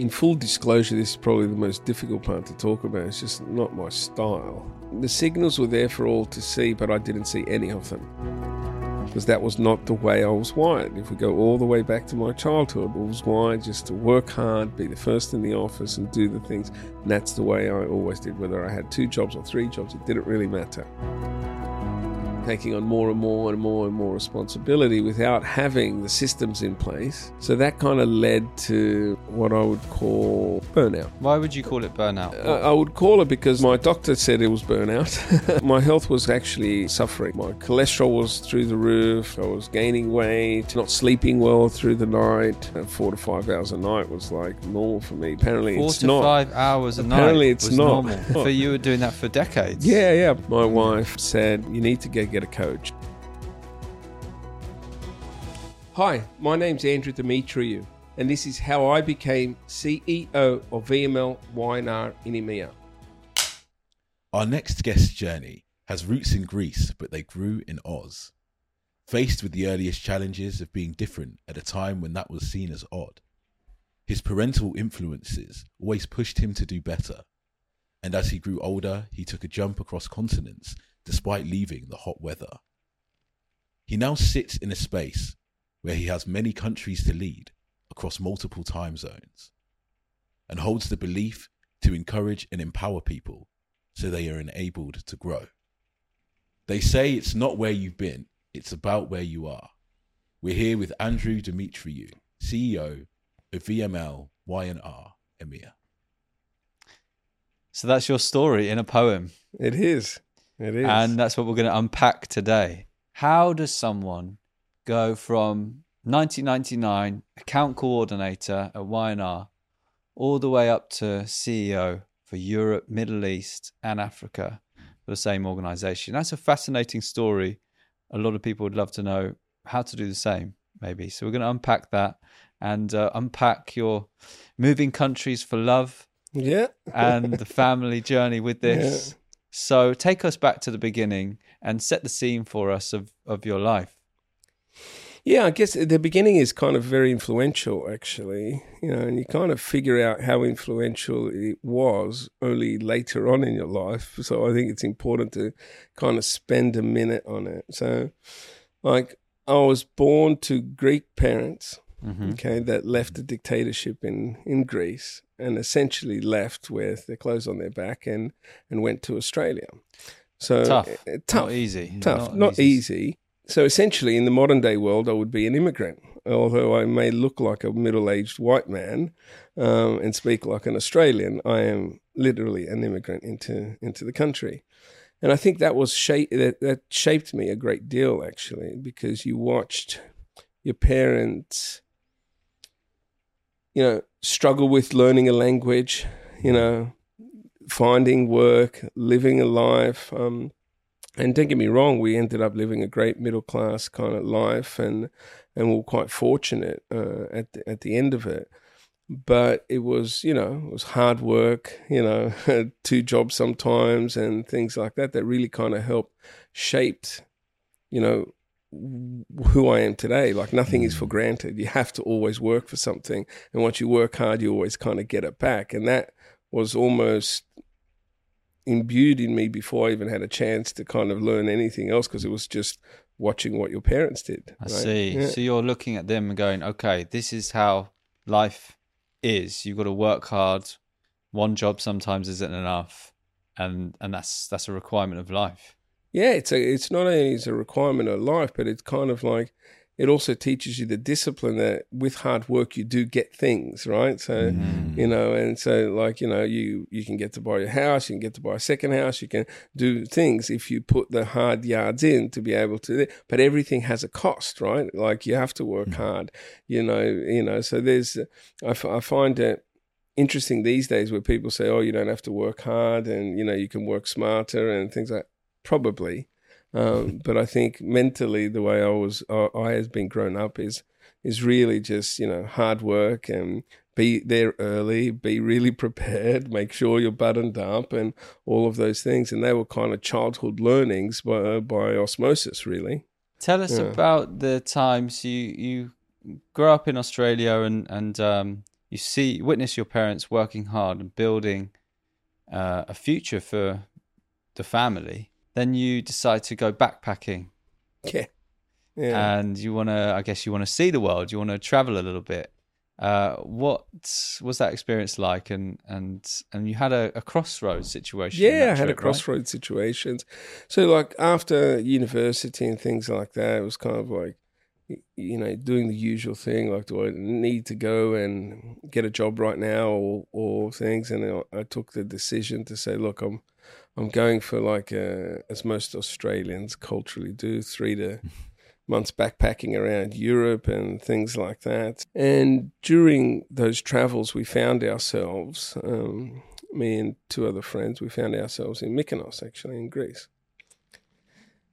In full disclosure, this is probably the most difficult part to talk about. It's just not my style. The signals were there for all to see, but I didn't see any of them. Because that was not the way I was wired. If we go all the way back to my childhood, I was wired just to work hard, be the first in the office, and do the things. And that's the way I always did, whether I had two jobs or three jobs, it didn't really matter taking on more and more and more and more responsibility without having the systems in place. So that kind of led to what I would call burnout. Why would you call it burnout? Uh, I would call it because my doctor said it was burnout. my health was actually suffering. My cholesterol was through the roof. I was gaining weight, not sleeping well through the night. And four to five hours a night was like normal for me. Apparently, Four it's to not. five hours a Apparently night it's was not. normal. For you were doing that for decades. Yeah, yeah. My wife said, you need to go get a coach. Hi, my name's Andrew Dimitriou, and this is how I became CEO of VML Y&R in EMEA. Our next guest's journey has roots in Greece, but they grew in Oz. Faced with the earliest challenges of being different at a time when that was seen as odd, his parental influences always pushed him to do better. And as he grew older, he took a jump across continents despite leaving the hot weather. He now sits in a space where he has many countries to lead across multiple time zones and holds the belief to encourage and empower people so they are enabled to grow. They say it's not where you've been, it's about where you are. We're here with Andrew Dimitriou, CEO of VML Y&R EMEA. So that's your story in a poem. It is. It is. And that's what we're going to unpack today. How does someone go from 1999 account coordinator at Y&R all the way up to CEO for Europe, Middle East, and Africa for the same organization? That's a fascinating story. A lot of people would love to know how to do the same, maybe. So we're going to unpack that and uh, unpack your moving countries for love yeah. and the family journey with this. So take us back to the beginning and set the scene for us of, of your life. Yeah, I guess the beginning is kind of very influential, actually. You know, and you kind of figure out how influential it was only later on in your life. So I think it's important to kind of spend a minute on it. So, like, I was born to Greek parents, Mm-hmm. okay, that left the dictatorship in, in Greece and essentially left with their clothes on their back and, and went to Australia. So Tough. uh, tough Not easy. tough, not, easy. So essentially, in the modern day world, I would be an immigrant, although I may look like a middle aged white man um, and speak like an Australian. I am literally an immigrant into into the country, and I think that was shape that, that shaped me a great deal actually, because you watched your parents, you know, struggle with learning a language, you know, finding work, living a life. Um, and don't get me wrong, we ended up living a great middle class kind of life, and and we were quite fortunate uh, at the, at the end of it. But it was, you know, it was hard work, you know, two jobs sometimes and things like that that really kind of helped shaped, you know, who I am today. Like nothing is for mm. granted. You have to always work for something, and once you work hard, you always kind of get it back. And that was almost imbued in me before I even had a chance to kind of learn anything else because it was just watching what your parents did. I right? see. Yeah. So you're looking at them and going, okay, this is how life is. You've got to work hard. One job sometimes isn't enough, and and that's that's a requirement of life. Yeah, it's a it's not only is a requirement of life, but it's kind of like it also teaches you the discipline that with hard work you do get things, right? So mm-hmm. you know, and so like, you know, you you can get to buy a house, you can get to buy a second house, you can do things if you put the hard yards in to be able to but everything has a cost, right? Like you have to work mm-hmm. hard, you know, you know, so there's I, f- I find it interesting these days where people say, "Oh, you don't have to work hard, and you know you can work smarter and things like." Probably, um, but I think mentally the way I was, I, I has been grown up is is really just you know hard work and be there early, be really prepared, make sure you're buttoned up, and all of those things. And they were kind of childhood learnings by by osmosis, really. Tell us Yeah. about the times you you grew up in Australia and and um, you see, witness your parents working hard and building uh, a future for the family. Then you decide to go backpacking, Yeah. Yeah. and you want to. I guess you want to see the world. You want to travel a little bit. Uh, what was that experience like? And and and you had a, a crossroads situation. Yeah, that I had a trip, right? crossroads situations. So, like after university and things like that, it was kind of like, you know, doing the usual thing. Like, do I need to go and get a job right now, or or things? And I, I took the decision to say, look, I'm I'm going for like uh as most Australians culturally do, three to months backpacking around Europe and things like that. And during those travels, we found ourselves, um, me and two other friends, we found ourselves in Mykonos, actually, in Greece.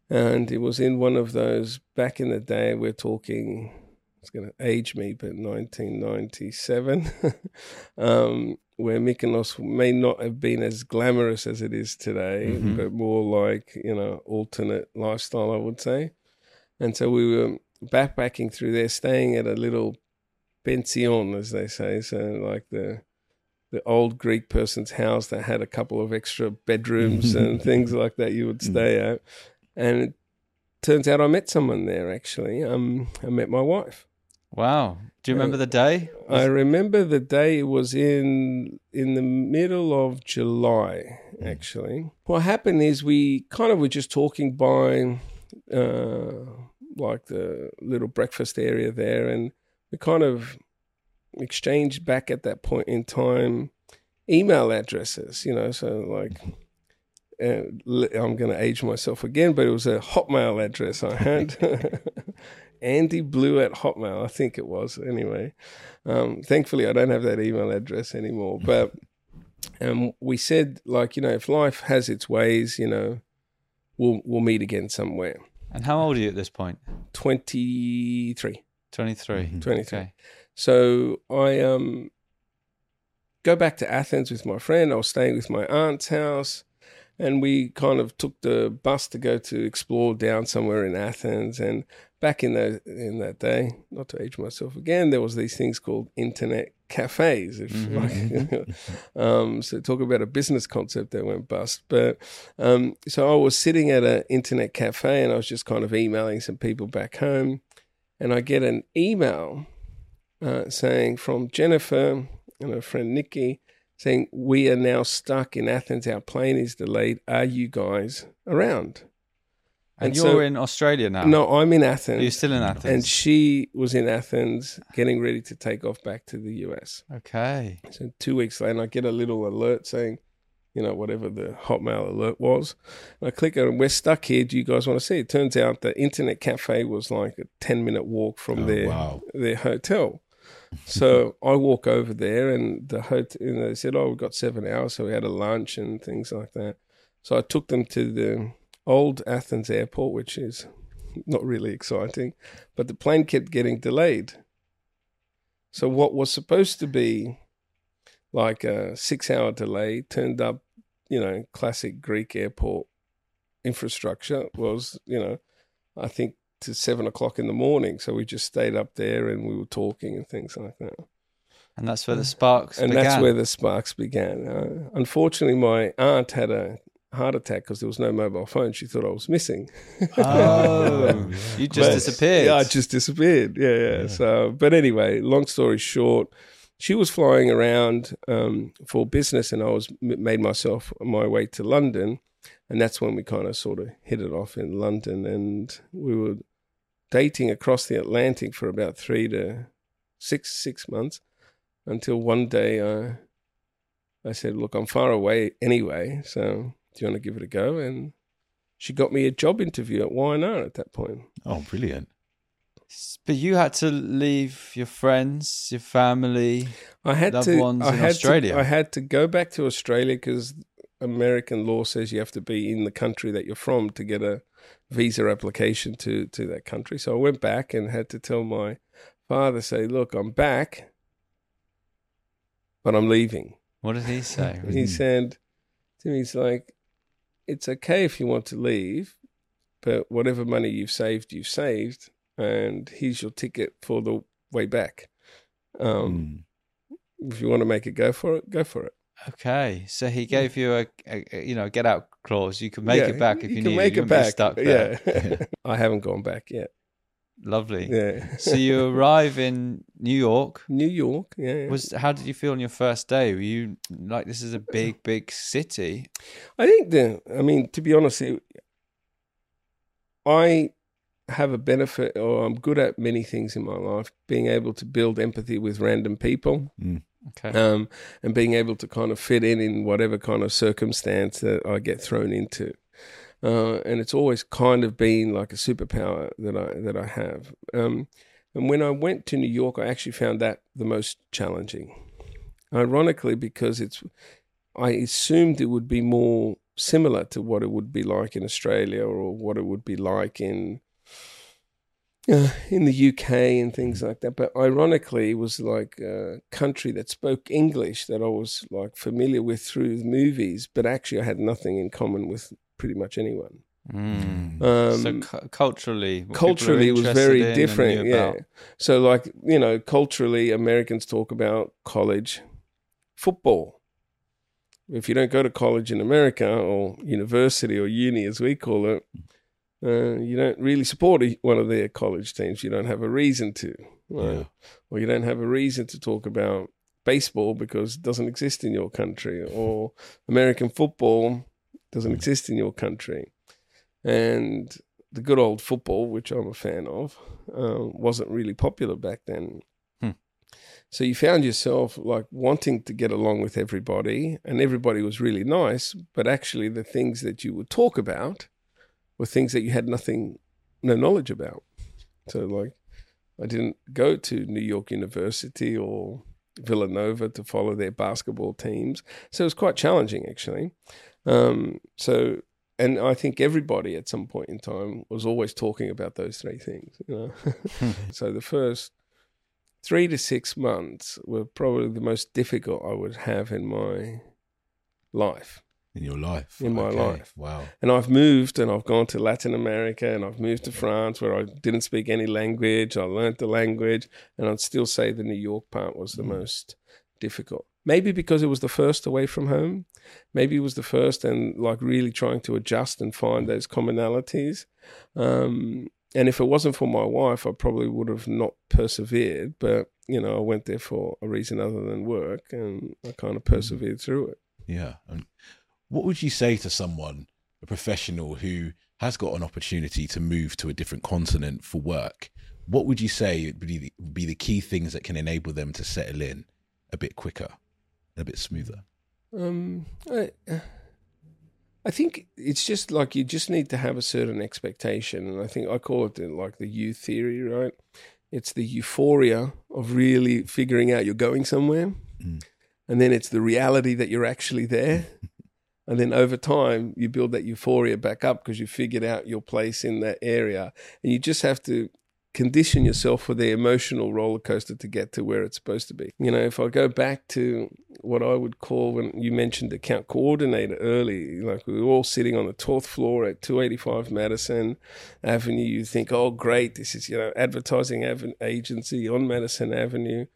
And it was in one of those, back in the day, we're talking, it's going to age me, but 1997, um, where Mykonos may not have been as glamorous as it is today, Mhm. but more like, you know, alternate lifestyle, I would say. And so we were backpacking through there, staying at a little pension, as they say. So like the the old Greek person's house that had a couple of extra bedrooms and things like that you would stay at. And it turns out I met someone there actually. Um, I met my wife. Wow. Do you remember the day? I remember the day it was in in the middle of July. Actually, what happened is we kind of were just talking by, uh, like the little breakfast area there, and we kind of exchanged back at that point in time email addresses. You know, so like. Uh, I'm going to age myself again, but it was a Hotmail address I had. Andy Blue at Hotmail, I think it was. Anyway, um, thankfully I don't have that email address anymore. But um, we said, like, you know, if life has its ways, you know, we'll we'll meet again somewhere. And how old are you at this point? Twenty three. 23. Mhm. 23. Okay. So I um go back to Athens with my friend. I was staying with my aunt's house, and we kind of took the bus to go to explore down somewhere in Athens. And back in the in that day, not to age myself again, there was these things called internet cafes. If like, um, so talk about a business concept that went bust. But um, so I was sitting at an internet cafe, and I was just kind of emailing some people back home, and I get an email uh, saying from Jennifer and her friend Nikki saying, We are now stuck in Athens. Our plane is delayed. Are you guys around? And, And you're so- in Australia now. No, I'm in Athens. You're still in Athens? And she was in Athens getting ready to take off back to the US. okay. So two weeks later, I get a little alert saying, you know, whatever the Hotmail alert was. And I click on, we're stuck here. Do you guys want to see? It turns out the internet cafe was like a 10 minute walk from Oh, their, wow. their hotel. So I walk over there and the hotel, and they said, oh, we've got seven hours. So we had a lunch and things like that. So I took them to the old Athens airport, which is not really exciting, but the plane kept getting delayed. So what was supposed to be like a six hour delay turned up, you know, classic Greek airport infrastructure was, you know, I think to seven o'clock in the morning. So we just stayed up there and we were talking and things like that. And that's where the sparks And began. that's where the sparks began. Uh, unfortunately, my aunt had a heart attack because there was no mobile phone. She thought I was missing. Oh, you just But- disappeared. Yeah, I just disappeared. Yeah, yeah, Yeah. So, but anyway, long story short, she was flying around um, for business, and I was made myself my way to London, and that's when we kind of sort of hit it off in London, and we were dating across the Atlantic for about three to six six months, until one day I I said, "Look, I'm far away anyway, so do you want to give it a go?" And she got me a job interview at Y&R at that point. Oh, brilliant. But you had to leave your friends, your family. I had loved to. ones I in had Australia. To, I had to go back to Australia because American law says you have to be in the country that you're from to get a visa application to to that country. So I went back and had to tell my father, say, "Look, I'm back, but I'm leaving." What did he say? He said to me, "He's like, it's okay if you want to leave, but whatever money you've saved, you've saved, and here's your ticket for the way back." Um, Mm. if you want to make it go for it, go for it. Okay, so he gave you a, a, a you know get out clause. You can make Yeah, it back if you, can need make it. You it back. stuck there. Yeah, I haven't gone back yet. Lovely. Yeah, So you arrive in New York. New York. Yeah, Was how did you feel on your first day? Were you like this is a big, big city? I think the. I mean, to be honest, it, I have a benefit, or I'm good at many things in my life. Being able to build empathy with random people, Okay. um, and being able to kind of fit in in whatever kind of circumstance that I get thrown into. Uh, and it's always kind of been like a superpower that I that I have. Um, and when I went to New York, I actually found that the most challenging. Ironically, because it's, I assumed it would be more similar to what it would be like in Australia or what it would be like in uh, in the UK and things like that. But ironically, it was like a country that spoke English that I was like familiar with through movies, but actually I had nothing in common with pretty much anyone. Mm. Um, so cu- culturally, what culturally, was very in different. knew Yeah. So, like you know, culturally, Americans talk about college football. If you don't go to college in America or university or uni, as we call it, uh, you don't really support one of their college teams. You don't have a reason to, right? Yeah. or you don't have a reason to talk about baseball because it doesn't exist in your country, or American football doesn't exist in your country, and the good old football, which I'm a fan of, um, wasn't really popular back then. Hmm. So you found yourself like wanting to get along with everybody, and everybody was really nice, but actually the things that you would talk about were things that you had nothing, no knowledge about. So like, I didn't go to New York University or Villanova to follow their basketball teams, so it was quite challenging actually. Um, so and I think everybody at some point in time was always talking about those three things. You know? so the first three to six months were probably the most difficult I would have in my life. in your life. In my life. Wow. And I've moved and I've gone to Latin America and I've moved to France where I didn't speak any language. I learnt the language and I'd still say the New York part was the most difficult. Maybe because it was the first away from home. Maybe it was the first and like really trying to adjust and find those commonalities. Um, and if it wasn't for my wife, I probably would have not persevered. But, you know, I went there for a reason other than work and I kind of persevered through it. Yeah. And what would you say to someone, a professional who has got an opportunity to move to a different continent for work? What would you say would be the, be the key things that can enable them to settle in a bit quicker, a bit smoother? Um, I, I think it's just like you just need to have a certain expectation, and I think I call it the, like the U theory, right? It's the euphoria of really figuring out you're going somewhere, Mm. and then it's the reality that you're actually there, and then over time you build that euphoria back up because you figured out your place in that area, and you just have to condition yourself for the emotional roller coaster to get to where it's supposed to be. You know, if I go back to what I would call when you mentioned account coordinator early, like we were all sitting on the 12th floor at 285 Madison Avenue. You think, oh, great, this is, you know, advertising av- agency on Madison Avenue.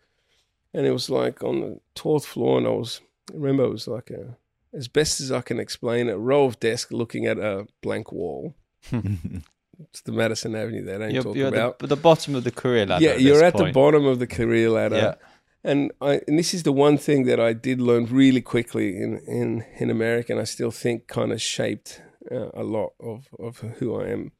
And it was like on the 12th floor, and I was, I remember it was like a, as best as I can explain, a row of desks looking at a blank wall. It's the Madison Avenue they don't You're, talk you're at about. the, the bottom of the career ladder. yeah, at you're at the bottom of the career ladder. Yeah. And I and this is the one thing that I did learn really quickly in in in America, and I still think kind of shaped uh, a lot of of who I am.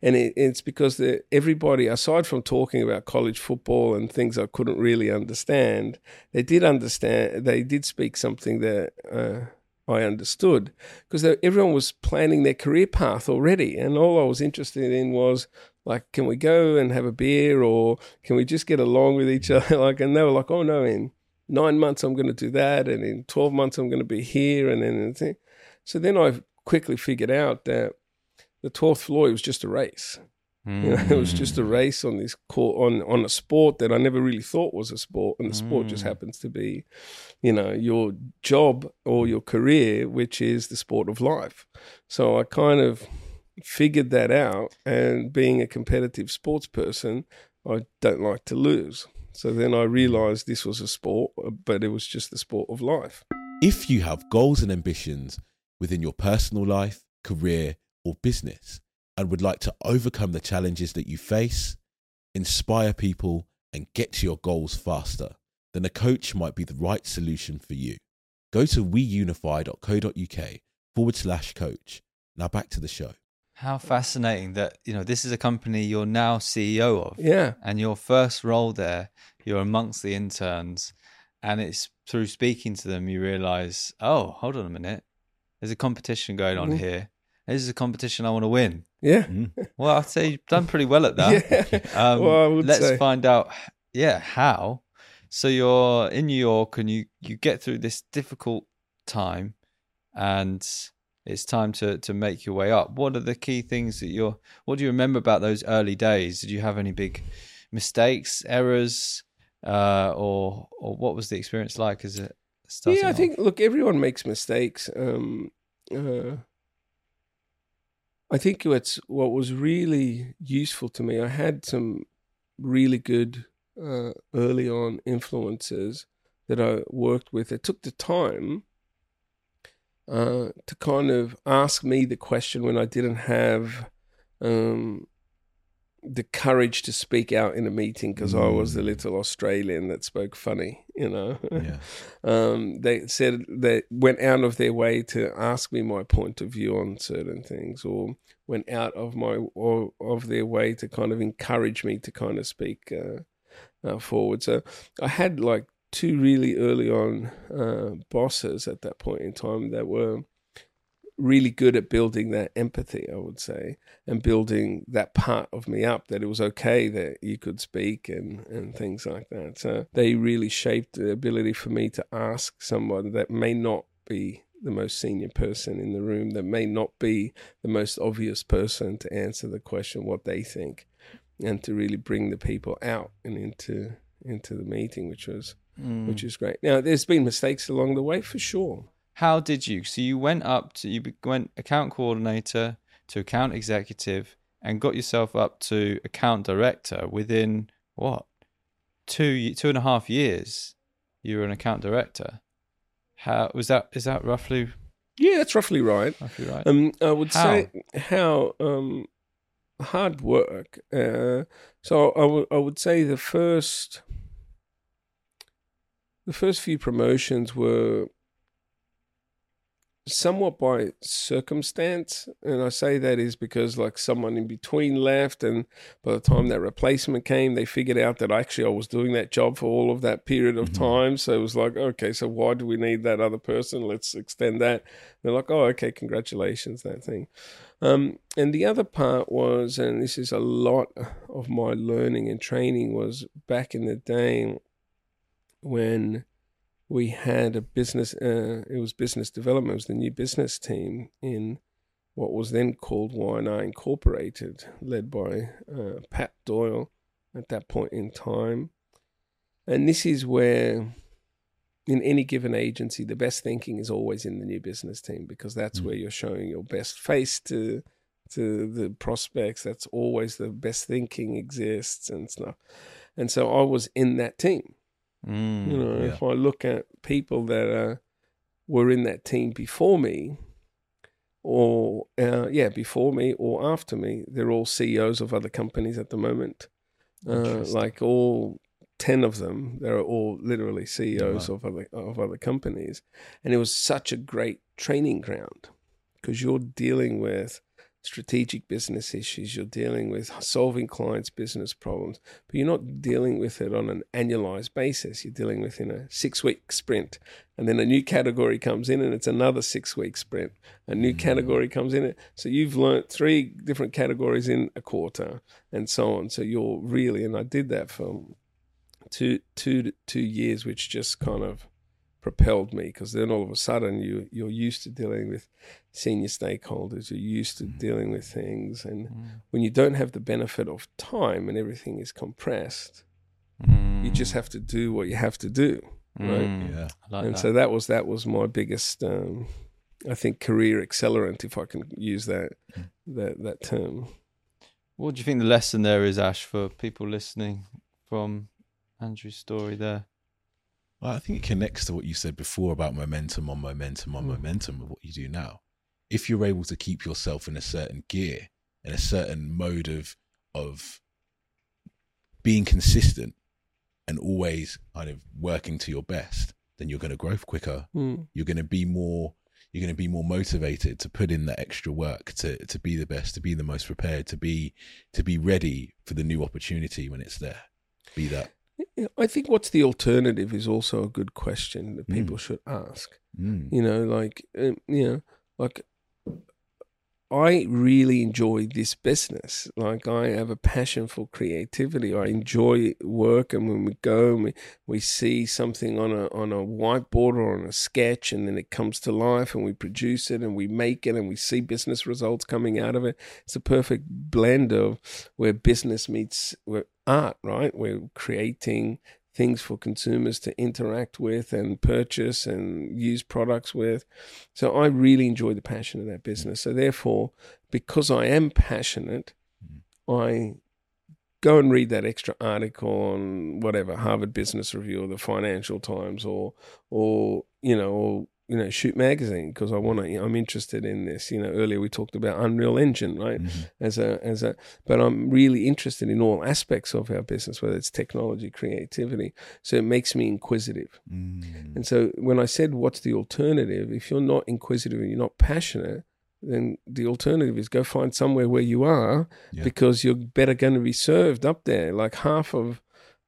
And it, it's because the, everybody, aside from talking about college football and things I couldn't really understand, they did understand. They did speak something that. Uh, I understood because everyone was planning their career path already, and all I was interested in was like, can we go and have a beer, or can we just get along with each other? Like, and they were like, oh no, in nine months I'm going to do that, and in twelve months I'm going to be here, and then so then I quickly figured out that the twelfth floor was just a race. You know, it was just a race on this court on on a sport that I never really thought was a sport, and the sport just Mm. happens to be, you know, your job or your career, which is the sport of life. So I kind of figured that out, and being a competitive sports person, I don't like to lose. So then I realized this was a sport, but it was just the sport of life. If you have goals and ambitions within your personal life, career, or business, and would like to overcome the challenges that you face, inspire people, and get to your goals faster, then a coach might be the right solution for you. Go to weunify.co.uk forward slash coach. Now back to the show. How fascinating that you know this is a company you're now CEO of, Yeah. and your first role there, you're amongst the interns, and it's through speaking to them you realize, oh, hold on a minute, there's a competition going on Mhm. here. This is a competition I want to win. Yeah. Well, I'd say you've done pretty well at that. Yeah. Um, well, let's say. find out, yeah, how. So you're in New York and you you get through this difficult time, and it's time to to make your way up. What are the key things that you're? What do you remember about those early days? Did you have any big mistakes, errors, uh, or or what was the experience like as it starting yeah, I off? think look, everyone makes mistakes. Um, uh, I think what's what was really useful to me. I had some really good uh, early on influences that I worked with. It took the time uh, to kind of ask me the question when I didn't have um, the courage to speak out in a meeting because I was the Mm. little Australian that spoke funny, you know. Yeah. um, they said they went out of their way to ask me my point of view on certain things, or went out of my or of their way to kind of encourage me to kind of speak uh, uh, forward. So I had like two really early on uh, bosses at that point in time that were really good at building that empathy, I would say, and building that part of me up that it was okay that you could speak and, and things like that. So they really shaped the ability for me to ask someone that may not be the most senior person in the room, that may not be the most obvious person to answer the question what they think, and to really bring the people out and into into the meeting, which was Mm. which is great. Now, there's been mistakes along the way for sure. How did you? So you went up to you went account coordinator to account executive and got yourself up to account director within what two two and a half years. You were an account director. How was that? Is that roughly Yeah, that's roughly right. roughly right? Um, I would How? say how um, hard work. Uh, so I would I would say the first the first few promotions were somewhat by circumstance, and I say that is because like someone in between left, and by the time that replacement came, they figured out that actually I was doing that job for all of that period of Mhm. time. So it was like, okay, so why do we need that other person? Let's extend that. They're like, oh, okay, congratulations, that thing. Um, and the other part was, and this is a lot of my learning and training, was back in the day when we had a business, uh, it was business development, it was the new business team in what was then called Y&R Incorporated, led by uh, Pat Doyle at that point in time. And this is where in any given agency, the best thinking is always in the new business team because that's Mm. where you're showing your best face to to the prospects. That's always the best thinking exists and stuff. And so I was in that team. Mm. You know, yeah. if I look at people that uh, were in that team before me, or uh, yeah, before me or after me, they're all CEOs of other companies at the moment. Uh, like all ten of them, they're all literally CEOs Wow. of other of other companies, and it was such a great training ground because you're dealing with strategic business issues, you're dealing with solving clients' business problems, but you're not dealing with it on an annualized basis. You're dealing with in a six week sprint, and then a new category comes in, and it's another six week sprint. A new Mm. category comes in, so you've learnt three different categories in a quarter, and so on. So you're really, and I did that for two two two years, which just kind of propelled me because then all of a sudden you you're used to dealing with senior stakeholders you're used to dealing with things and Mm. when you don't have the benefit of time and everything is compressed you just have to do what you have to do right? Mm. Yeah. Like and that. so that was that was my biggest um i think career accelerant if i can use that Mm. that that term What do you think the lesson there is, Ash, for people listening from Andrew's story there. Well, I think it connects to what you said before about momentum on momentum on Mm. momentum of what you do now. If you're able to keep yourself in a certain gear, in a certain mode of of being consistent and always kind of working to your best, then you're going to grow quicker. Mm. You're going to be more. You're going to be more motivated to put in that extra work to to be the best, to be the most prepared, to be to be ready for the new opportunity when it's there. Be that. I think what's the alternative is also a good question that Mm. people should ask. Mm. You know, like um, you know, like I really enjoy this business. Like I have a passion for creativity. I enjoy work, and when we go and we, we see something on a on a whiteboard or on a sketch, and then it comes to life, and we produce it, and we make it, and we see business results coming out of it. It's a perfect blend of where business meets where art. Right, we're creating things for consumers to interact with and purchase and use products with. So I really enjoy the passion of that business. So therefore, because I am passionate, mm-hmm. I go and read that extra article on whatever Harvard Business Review or the Financial Times or or you know or you know Shoot magazine because I want to I'm interested in this. You know earlier we talked about Unreal Engine, right? Mhm. as a as a but I'm really interested in all aspects of our business whether it's technology creativity so it makes me inquisitive Mm. and so when I said what's the alternative if you're not inquisitive and you're not passionate then the alternative is go find somewhere where you are Yeah. because you're better going to be served up there like half of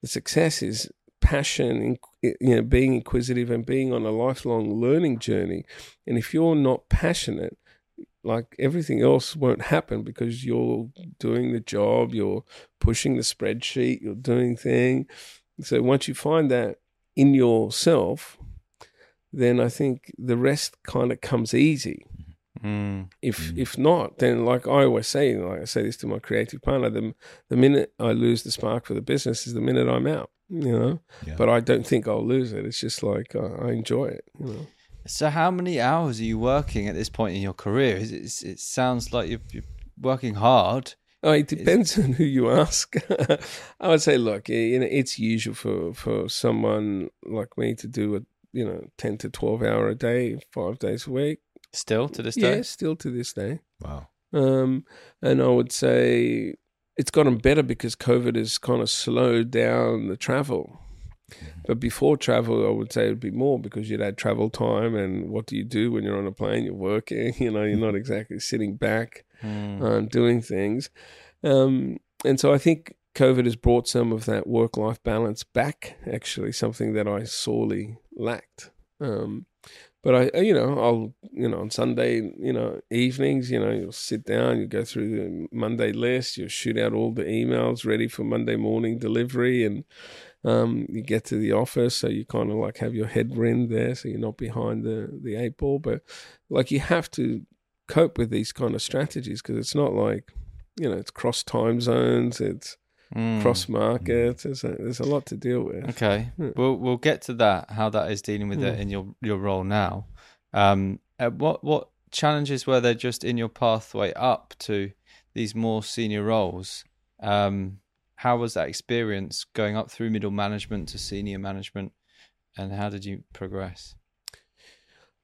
the success is passion in- you know being inquisitive and being on a lifelong learning journey and if you're not passionate like everything else won't happen because you're doing the job, you're pushing the spreadsheet, you're doing thing. So once you find that in yourself, then I think the rest kind of comes easy. Mm. If Mm. if not, then like I always say, like I say this to my creative partner, the the minute I lose the spark for the business is the minute I'm out. You know, Yeah. but I don't think I'll lose it. It's just like I, I enjoy it. You know. So, how many hours are you working at this point in your career? Is it, it sounds like you're, you're working hard. Oh, it depends on who you ask. I would say, look, you know, it's usual for, for someone like me to do a you know ten to twelve hour a day, five days a week. Still to this day, Yeah, day? still to this day. Wow. Um, and I would say it's gotten better because COVID has kind of slowed down the travel. But before travel, I would say it would be more because you'd had travel time, and what do you do when you're on a plane? You're working. You know, you're not exactly sitting back Mm. um, doing things. Um, and so I think COVID has brought some of that work life balance back, actually, something that I sorely lacked. Um, but I, you know, I'll, you know, on Sunday, you know, evenings, you know, you'll sit down, you go through the Monday list, you shoot out all the emails ready for Monday morning delivery, and um, you get to the office, so you kind of like have your head rimmed there, so you're not behind the the eight ball. But like you have to cope with these kind of strategies because it's not like you know it's cross time zones, it's Mm. cross markets. There's a, there's a lot to deal with. Okay, Yeah. we'll we'll get to that. How that is dealing with it Hmm. in your your role now. Um, uh, what what challenges were there just in your pathway up to these more senior roles? Um, how was that experience going up through middle management to senior management, and how did you progress?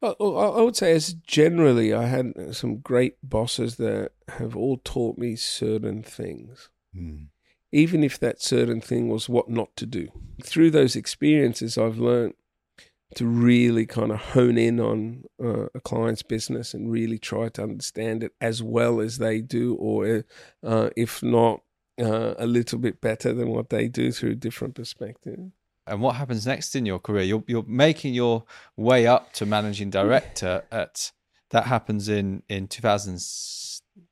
I, I I would say, as generally, I had some great bosses that have all taught me certain things. Mm. Even if that certain thing was what not to do. Through those experiences, I've learned to really kind of hone in on uh, a client's business and really try to understand it as well as they do, or uh, if not, uh, a little bit better than what they do through a different perspective. And what happens next in your career? You're you're making your way up to managing director at that happens in in 2000,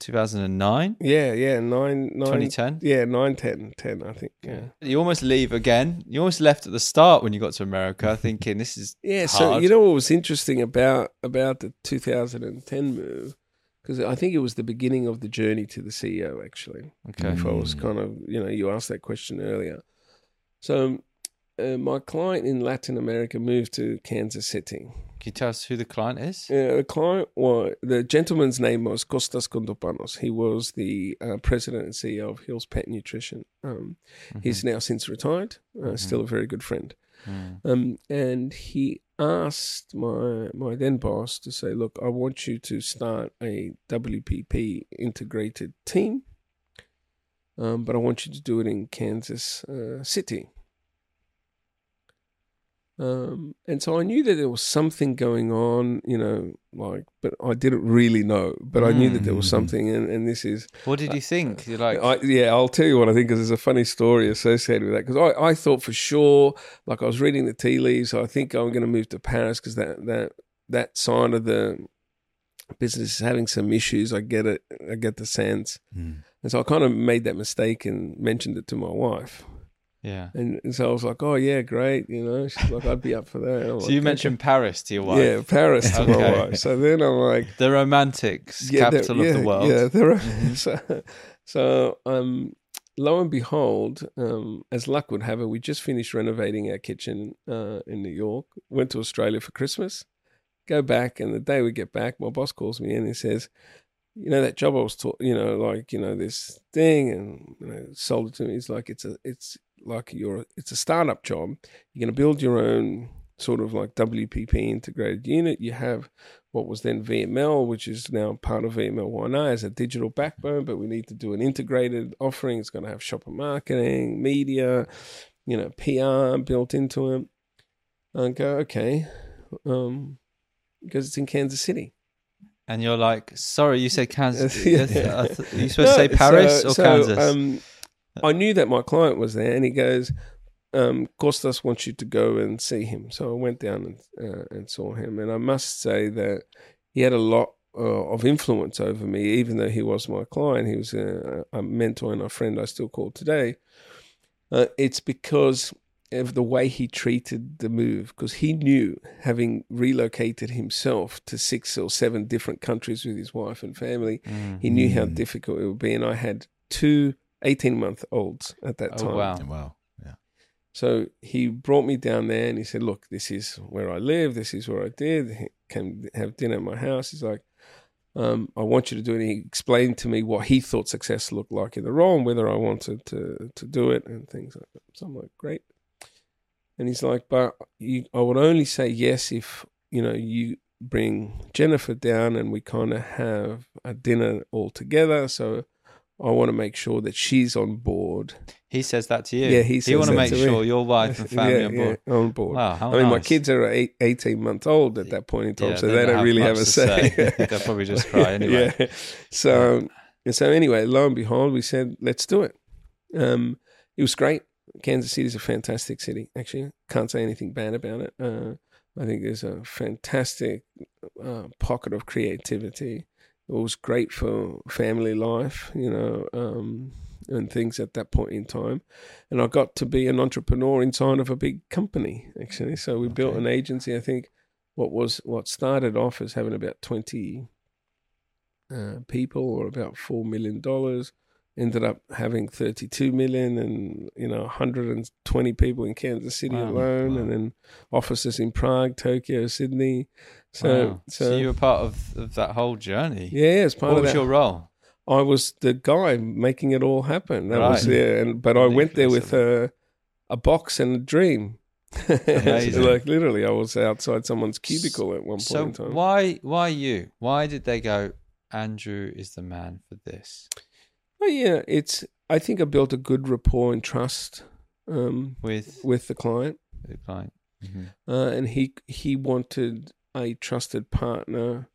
2009, Yeah, yeah, nine, nine, 2010. yeah, nine, ten, ten, I think. Yeah. You almost leave again. You almost left at the start when you got to America, thinking this is Yeah, so you know what was interesting about about the 2010 move because I think it was the beginning of the journey to the CEO. Actually, okay. if I was Mm. kind of you know you asked that question earlier, so uh, my client in Latin America moved to Kansas City. Can you tell us who the client is? Uh, the client, well, the gentleman's name was Costas Kondopanos. He was the uh, president and CEO of Hill's Pet Nutrition. Um, He's now since retired. Uh, Still a very good friend. Mm. Um, and he asked my my then boss to say, "Look, I want you to start a WPP integrated team, um, but I want you to do it in Kansas uh, City." Um, and so I knew that there was something going on, you know, like, but I didn't really know. But I knew that there was Mm. something, and, and this is What did you think? You're like, I, yeah, I'll tell you what I think because there's a funny story associated with that. Because I, I thought for sure, like I was reading the tea leaves, I think I'm going to move to Paris because that that that side of the business is having some issues. I get it. I get the sense, Mm. and so I kind of made that mistake and mentioned it to my wife. Yeah. And, and so I was like, "Oh yeah, great," you know. She's like, "I'd be up for that." So like, you "Okay." mentioned Paris to your wife. yeah, Paris to my Okay. wife. So then I'm like, The romantics Yeah, capital of yeah, the world. Yeah, The, are. Mhm. So, so um, lo and behold, um, as luck would have it, we just finished renovating our kitchen uh, in New York. Went to Australia for Christmas. Go back, and the day we get back, my boss calls me in and he says, "You know that job I was taught, you know, like you know this thing, and you know, sold it to me. He's like, it's a, it's like you're, it's a startup job. You're going to build your own." Sort of like WPP integrated unit. You have what was then VML, which is now part of VML Y&R as a digital backbone, but we need to do an integrated offering. It's going to have shopper marketing, media, you know, PR built into it. and go, okay, um, because it's in Kansas City. And you're like, sorry, you said Kansas. Yeah. Th- you supposed to say Paris so- or so, Kansas? Um, I knew that my client was there, and he goes, um, Costas wants you to go and see him. So I went down and uh, and saw him, and I must say that he had a lot uh, of influence over me, even though he was my client. He was a, a mentor and a friend I still call today. Uh, it's because of the way he treated the move, because he knew, having relocated himself to six or seven different countries with his wife and family, Mm. he knew how Mm. difficult it would be. And I had two 18 month olds at that Oh, time. wow. Wow. Yeah. So he brought me down there and he said, Look, this is where I live. This is where I did. He came have dinner at my house. He's like, um, I want you to do it. And he explained to me what he thought success looked like in the role and whether I wanted to, to do it and things like that. So I'm like, Great. And he's like, But you, I would only say yes if, you know, you bring Jennifer down and we kind of have a dinner all together. So I want to make sure that she's on board. He says that to you. Yeah, he says You want to make to sure your wife and family yeah, on board. yeah, on board. Wow, I mean, my kids are eight, 18 months old at that point in time, Yeah, so they don't, have really have a to say. They'll probably just cry anyway. yeah. So, and so anyway, lo and behold, we said, let's do it. Um, it was great. Kansas City is a fantastic city. Actually, can't say anything bad about it. Uh, I think there's a fantastic uh, pocket of creativity. It was great for family life, you know, um, and things at that point in time. And I got to be an entrepreneur inside of a big company, actually. So we built an agency. I think what was what started off as having about twenty uh, people or about four million dollars ended up having 32 million and you know 120 people in Kansas City Wow. alone Wow. and then offices in Prague, Tokyo, Sydney. So Wow. so, so you were part of, of that whole journey. yeah, as part What of was that your role? I was the guy making it all happen. That was there yeah, and but I went there with a a box and a dream. Like literally, I was outside someone's cubicle at one point So in time. why why you? Why did they go? Andrew is the man for this. Well, yeah, it's. I think I built a good rapport and trust um, With with the client, the client. Mhm. uh, and he he wanted a trusted partner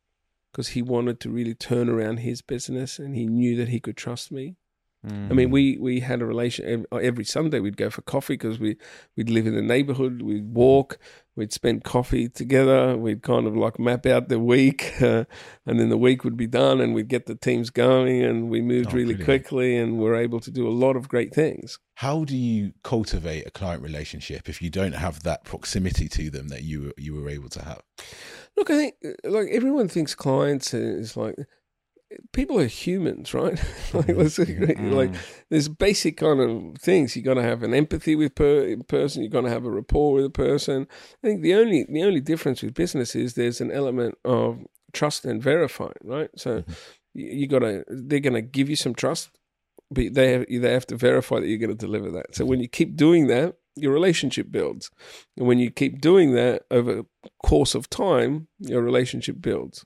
because he wanted to really turn around his business, and he knew that he could trust me. I mean, Mm. we we had a relation ev- every Sunday. We'd go for coffee because we we'd live in the neighborhood. We'd walk. We'd spend coffee together. We'd kind of like map out the week, uh, and then the week would be done, and we'd get the teams going, and we moved Oh, really brilliant. quickly, and we're able to do a lot of great things. How do you cultivate a client relationship if you don't have that proximity to them that you you were able to have? Look, I think uh, like everyone thinks clients is like people are humans, right? like, let's Mm. like there's basic kind of things. You got to have an empathy with per- person. You got to have a rapport with a person. I think the only the only difference with business is there's an element of trust and verifying, right? So you, you got to they're going to give you some trust, but they have, they have to verify that you're going to deliver that. So when you keep doing that, your relationship builds, and when you keep doing that over course of time, your relationship builds.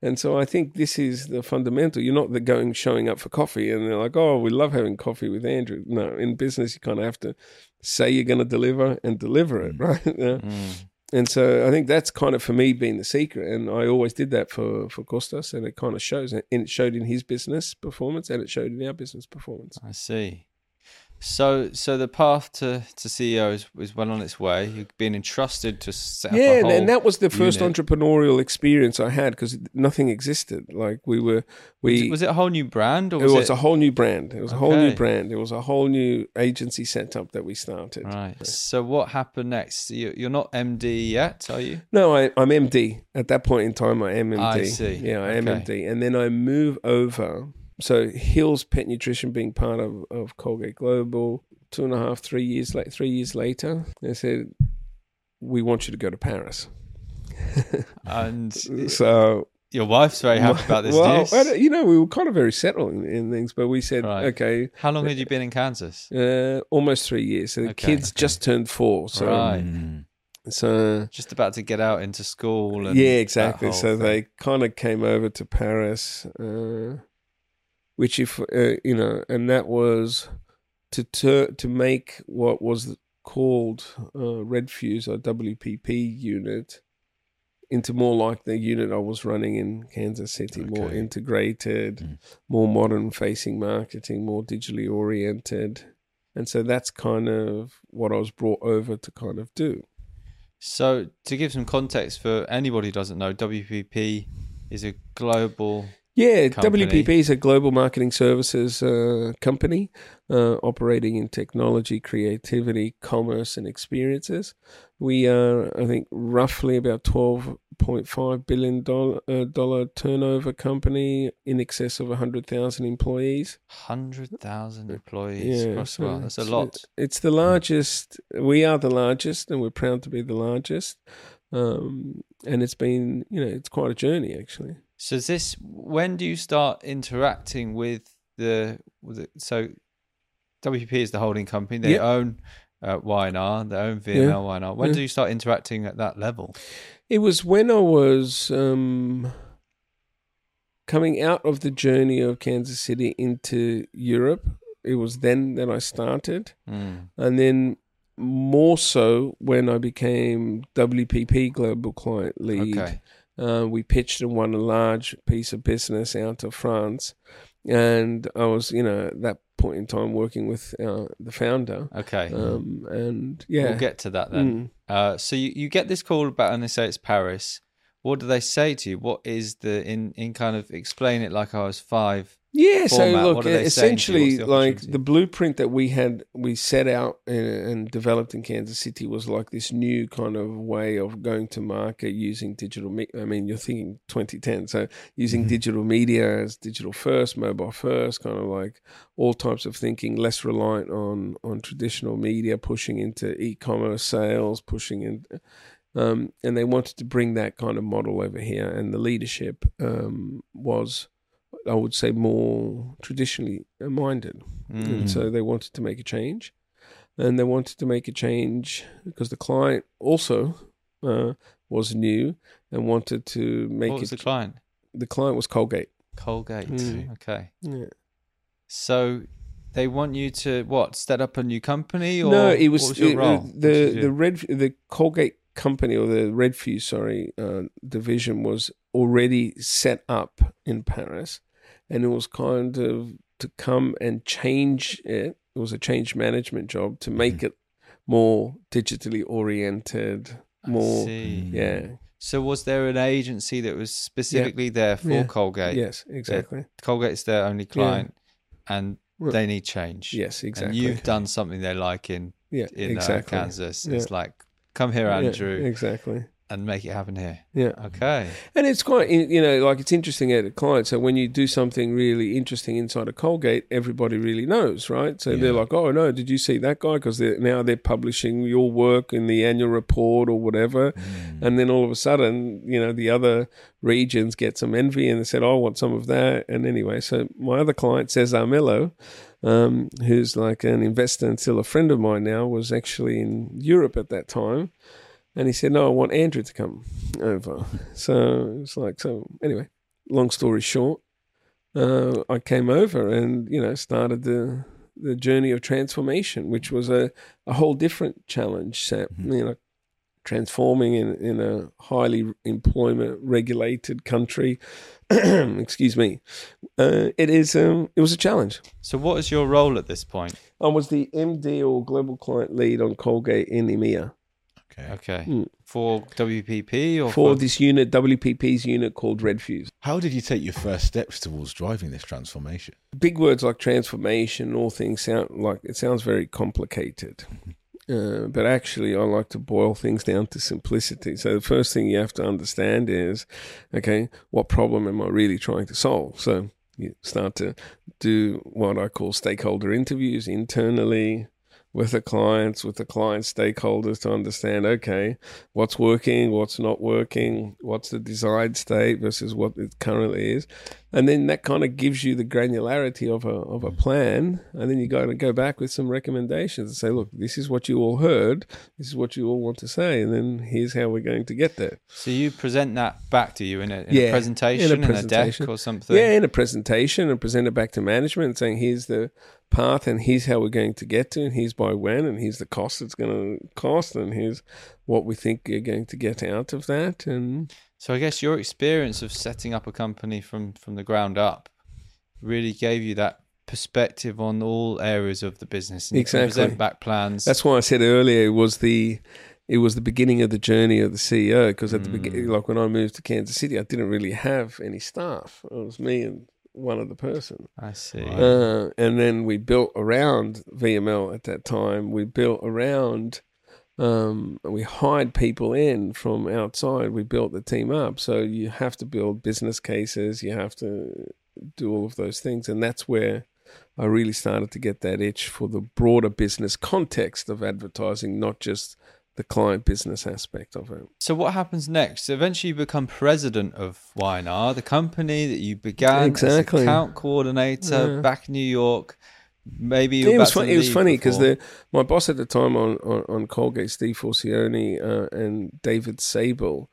And so I think this is the fundamental. You're not the going showing up for coffee and they're like, oh, we love having coffee with Andrew. No, in business you kind of have to say you're going to deliver and deliver it, right? Yeah. Mm. And so I think that's kind of for me been the secret, and I always did that for for Costas, and it kind of shows, and it showed in his business performance, and it showed in our business performance. I see. So, so the path to, to CEO is, is well on its way. You've been entrusted to set up Yeah, a and, that was the first unit. entrepreneurial experience I had because nothing existed. Like we were, we was, it, was it a whole new brand, or it was was it, a whole new brand. It was a whole new brand. It was a whole new agency setup that we started. right? So, what happened next? You, you're not MD yet, are you? No, I, I'm MD. At that point in time, I am MD. I see. Yeah, I am Okay. MD. And then I move over. So Hill's Pet Nutrition being part of, of Colgate Global, two and a half, three years late, three years later, they said, "We want you to go to Paris." And So your wife's very happy about this well, news. You know, we were kind of very settled in, in things, but we said, Right. okay, How long had you been in Kansas? uh, almost three years. So the Okay, kids okay. just turned four. So, Right. Mm. so Just about to get out into school. And yeah, exactly. So thing. they kind of came over to Paris, uh, which if uh, you know, and that was to tur- to make what was called uh, Red Fuse or WPP unit into more like the unit I was running in Kansas City, more integrated, Mm. more modern facing marketing, more digitally oriented. And so that's kind of what I was brought over to kind of do. So, to give some context for anybody who doesn't know, WPP is a global. Yeah, company. WPP is a global marketing services uh, company uh, operating in technology, creativity, commerce, and experiences. We are, I think, roughly about twelve point five billion dollar uh, dollar turnover company in excess of hundred thousand employees. Hundred thousand employees Yeah, across the so world. That's a it's- lot. It's the largest. We are the largest, and we're proud to be the largest. Um, and it's been, you know, it's quite a journey actually. So is this when do you start interacting with the with the, so WPP is the holding company. They Yep. own uh, Y&R, they own VML Y&R. When Yeah. do you start interacting at that level? It was when I was um, coming out of the journey of Kansas City into Europe. It was then that I started. Mm. And then more so when I became WPP Global Client Lead. Okay. Uh, we pitched and won a large piece of business out of France. And I was, you know, at that point in time working with uh, the founder. Okay. Um, and yeah. We'll get to that then. Mm. Uh, so you, you get this call about and they say it's Paris. What do they say to you? What is the in in kind of explain it like I was five? Yeah, so look, What are they saying to you? essentially, like the blueprint that we had, we set out and, and developed in Kansas City was like this new kind of way of going to market using digital. Me- I mean, you're thinking 2010, so using Mm-hmm. digital media as digital first, mobile first, kind of like all types of thinking, less reliant on on traditional media, pushing into e-commerce sales, pushing in. Um, and they wanted to bring that kind of model over here, and the leadership um, was I would say more traditionally minded. Mm. And so they wanted to make a change. And they wanted to make a change because the client also uh, was new and wanted to make what was it. the client? the client was Colgate. Colgate. Mm. Okay. Yeah. So they want you to what? Set up a new company or no, it was, was it-? What the the red the Colgate company or the Red Fuse sorry uh, division was already set up in Paris, and it was kind of to come and change it. It was a change management job to make it more digitally oriented, more yeah, So was there an agency that was specifically there for Yeah. Colgate? yes, exactly, Colgate's their only client, and Right. they need change. yes, exactly. And you've done something they like in yeah, in exactly. uh, Kansas. Yeah. It's like, come here, Yeah, Andrew. exactly. And make it happen here. Yeah. Okay. And it's quite, you know, like it's interesting at a client. So when you do something really interesting inside a Colgate, everybody really knows, right? So they're like, oh, no, did you see that guy? Because now they're publishing your work in the annual report or whatever. And then all of a sudden, you know, the other regions get some envy and they said, oh, I want some of that. And anyway, so my other client, Cesar Mello, um, who's like an investor and still a friend of mine now, was actually in Europe at that time. And he said, No, I want Andrew to come over. So it's like, so anyway, long story short, uh, I came over and, you know, started the the journey of transformation, which was a, a whole different challenge, Sam. You know, transforming in, in a highly employment regulated country. Excuse me. Uh, it is um, it was a challenge. So, what is your role at this point? I was the MD or global client lead on Colgate in EMEA. Okay. Okay. Mm. For WPP or for this unit, WPP's unit called Red Fuse. How did you take your first steps towards driving this transformation? Big words like transformation, all things sound like it sounds very complicated. Uh, but actually, I like to boil things down to simplicity. So the first thing you have to understand is, okay, what problem am I really trying to solve? So you start to do what I call stakeholder interviews internally with the clients, with the client stakeholders to understand, okay, what's working, what's not working, what's the desired state versus what it currently is. And then that kind of gives you the granularity of a, of a plan. And then you got to go back with some recommendations and say, look, this is what you all heard. This is what you all want to say. And then here's how we're going to get there. So you present that back to you in a, in Yeah, a presentation, in a in a, deck or something. Yeah, in a presentation and present it back to management saying, here's the path and here's how we're going to get to and here's by when and here's the cost it's going to cost and here's what we think you're going to get out of that. And So I guess your experience of setting up a company from from the ground up really gave you that perspective on all areas of the business. And Exactly. back plans. That's why I said earlier it was the it was the beginning of the journey of the CEO because at the Mm. beginning, like when I moved to Kansas City, I didn't really have any staff. It was me and one other person, I see. uh, and then we built around VML at that time. We built around. Um, we hired people in from outside. We built the team up. So you have to build business cases. You have to do all of those things, and that's where I really started to get that itch for the broader business context of advertising, not just the client business aspect of it. So what happens next? Eventually, you become president of Y&R, the company that you began Exactly. as account coordinator Yeah. back in New York. Maybe Yeah, it was funny. It was funny because my boss at the time on on, on Colgate, Steve Forcione, uh, and David Sable.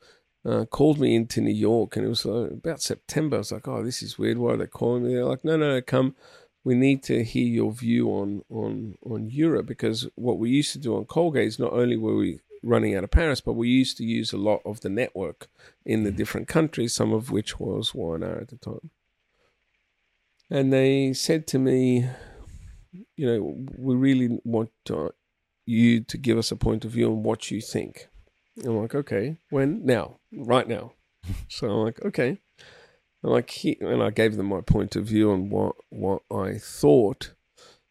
Uh, called me into New York, and it was uh, about September. I was like, "Oh, this is weird. Why are they calling me?" They're like, "No, no, no, come. We need to hear your view on on on Europe because what we used to do on Colgate is not only were we running out of Paris, but we used to use a lot of the network in the different countries, some of which was Y&R at the time. And they said to me, you know, we really want uh, you to give us a point of view on what you think. I'm like, okay, when? Now, right now. so I'm like, okay. I'm and I gave them my point of view on what what I thought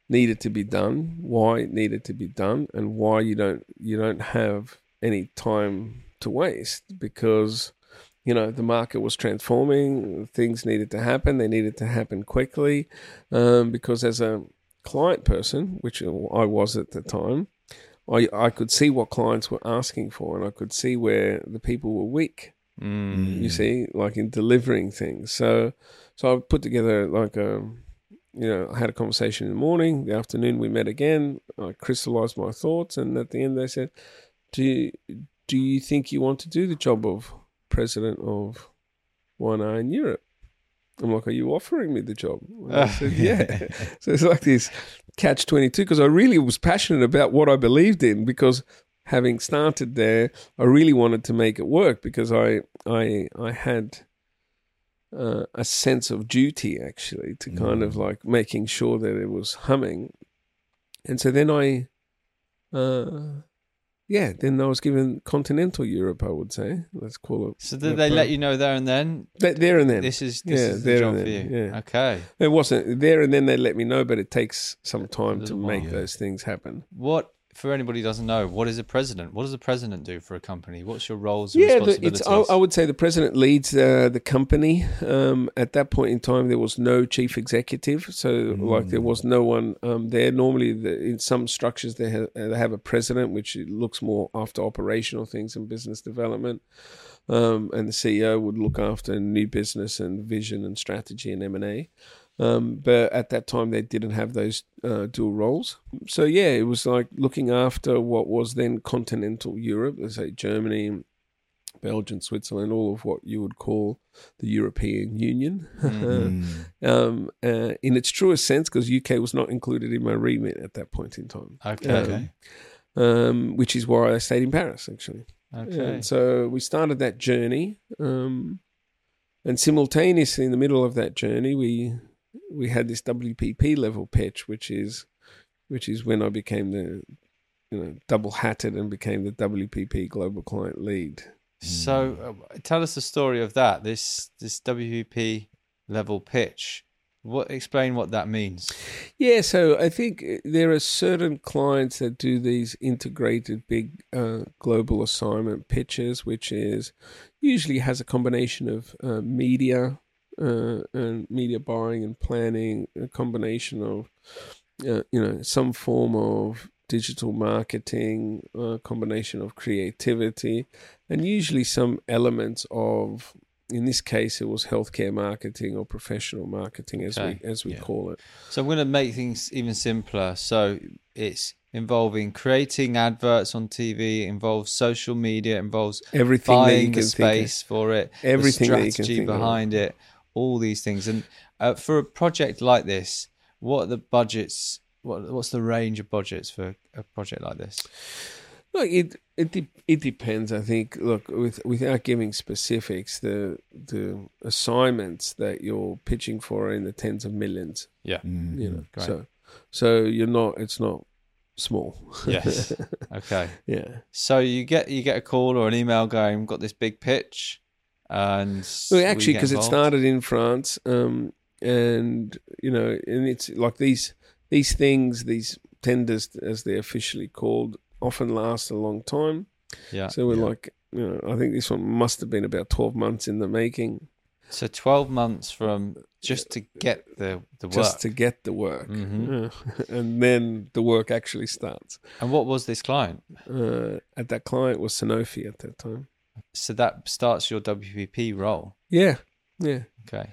needed to be done, why it needed to be done, and why you don't you don't have any time to waste. Because you know the market was transforming, things needed to happen, they needed to happen quickly, um, because as a client person, which I was at the time, I I could see what clients were asking for, and I could see where the people were weak Mm. you see, like in delivering things. So, so I put together like a, you know, I had a conversation in the morning. The afternoon we met again. I crystallized my thoughts, and at the end they said, "Do you, do you think you want to do the job of president of One Eye in Europe?" I'm like, "Are you offering me the job?" And I said, "Yeah." so it's like this catch twenty two because I really was passionate about what I believed in because having started there, I really wanted to make it work because I I I had uh, a sense of duty actually to kind of like making sure that it was humming, and so then I, uh, yeah, then I was given continental Europe. I would say let's call it. So did they let you know there and then? Th- there and then? This is this Yeah, is the there job for you. yeah. Okay. it wasn't there and then they let me know, but it takes some time to make while. those things happen. What for anybody who doesn't know, what is a president? What does a president do for a company? What's your roles and Yeah, responsibilities? it's. I, I would say the president leads uh, the company. Um, at that point in time, there was no chief executive, so like there was no one um, there. Normally, the, in some structures, they have, they have a president, which looks more after operational things and business development, um, and the CEO would look after new business and vision and strategy and M and A. Um, but at that time, they didn't have those uh, dual roles. So yeah, it was like looking after what was then continental Europe, let's say Germany, Belgium, Switzerland, all of what you would call the European Union, Mm. um, uh, in its truest sense, because UK was not included in my remit at that point in time. okay. Um, Okay. Um, which is why I stayed in Paris, actually. Okay. And so we started that journey, um, and simultaneously in the middle of that journey, we we had this WPP level pitch, which is which is when I became the you know double hatted and became the WPP global client lead. So, uh, tell us the story of that. This this WPP level pitch. What explain what that means? Yeah, so I think there are certain clients that do these integrated big uh, global assignment pitches, which is usually has a combination of uh, media uh, and media buying and planning, a combination of uh, you know some form of digital marketing, a combination of creativity, and usually some elements of. In this case, it was healthcare marketing or professional marketing, as Okay. we as we Yeah. call it. So I'm going to make things even simpler. So it's involving creating adverts on TV, involves social media, involves Everything buying can the think space for it, Everything the that you can strategy think of. behind it, all these things. And uh, for a project like this, what are the budgets? What what's the range of budgets for a project like this? Look, it it de- it depends. I think. Look, with without giving specifics, the the assignments that you're pitching for are in the tens of millions. Mm. You know, Great. so so you're not. It's not small. Yes. Okay. yeah. So you get you get a call or an email going, got this big pitch," and Well, actually, because it started in France, um, and you know, and it's like these these things, these tenders, as they're officially called, often last a long time. Yeah. So we're Yeah. like, you know, I think this one must have been about twelve months in the making, So twelve months from just to get the the work. just to get the work, Mhm. Yeah. and then the work actually starts. And what was this client? Uh, at that client was Sanofi at that time. So that starts your WPP role. Yeah, yeah, Okay.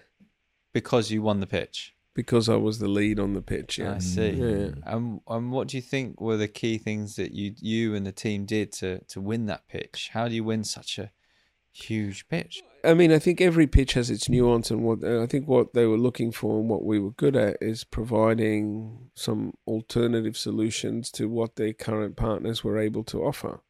Because you won the pitch. because I was the lead on the pitch. Yeah. I see. Mm. yeah. And and what do you think were the key things that you you and the team did to to win that pitch? How do you win such a huge pitch? I mean, I think every pitch has its nuance, and what I think what they were looking for and what we were good at is providing some alternative solutions to what their current partners were able to offer.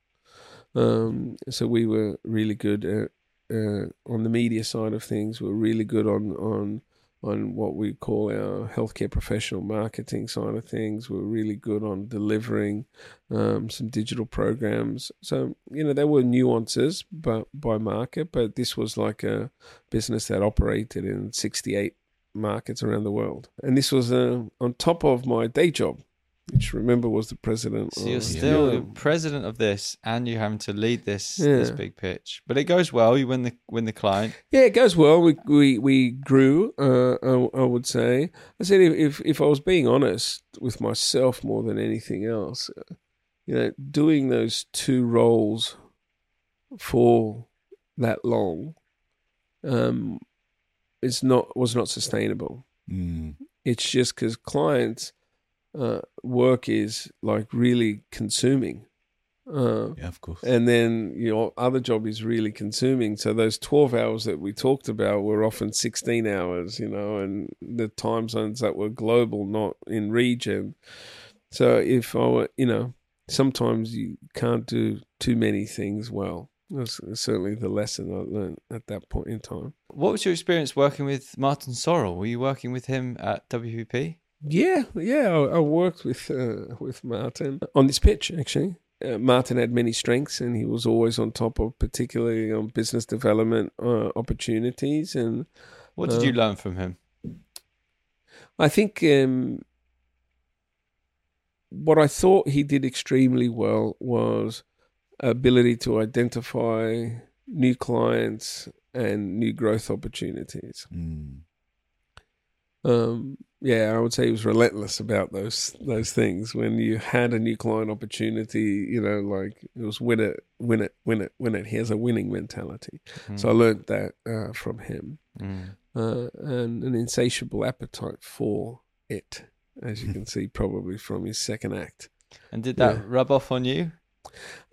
Um, so we were really good at uh, on the media side of things. We're really good on on on what we call our healthcare professional marketing side of things. We're really good on delivering um, some digital programs. So you know there were nuances, but by market. But this was like a business that operated in sixty eight markets around the world, and this was uh, on top of my day job, which remember was the president. So you're of still the president of this, and you're having to lead this this big pitch. But it goes well. You win the win the client. Yeah, it goes well. We we we grew. Uh, I, I would say. I said if, if if I was being honest with myself more than anything else, uh, you know, doing those two roles for that long, um, it's not was not sustainable. Mm. It's just because clients' uh, work is like really consuming. Uh, Yeah, of course. and then your other job is really consuming. So those twelve hours that we talked about were often sixteen hours, you know, and the time zones that were global, not in region. So if I were, you know, sometimes you can't do too many things well. That's certainly the lesson I learned at that point in time. What was your experience working with Martin Sorrell? Were you working with him at WPP? Yeah, yeah, I, I worked with uh, with Martin on this pitch actually. Uh, Martin had many strengths, and he was always on top of, particularly on business development uh, opportunities. And What did Uh, you learn from him? I think um, what I thought he did extremely well was ability to identify new clients and new growth opportunities. Mm. Um, yeah, I would say he was relentless about those those things. When you had a new client opportunity, you know, like it was win it, win it, win it, win it. He has a winning mentality. So I learned that uh, from him, Mm. uh, and an insatiable appetite for it, as you can see probably from his second act. And did that Yeah. rub off on you?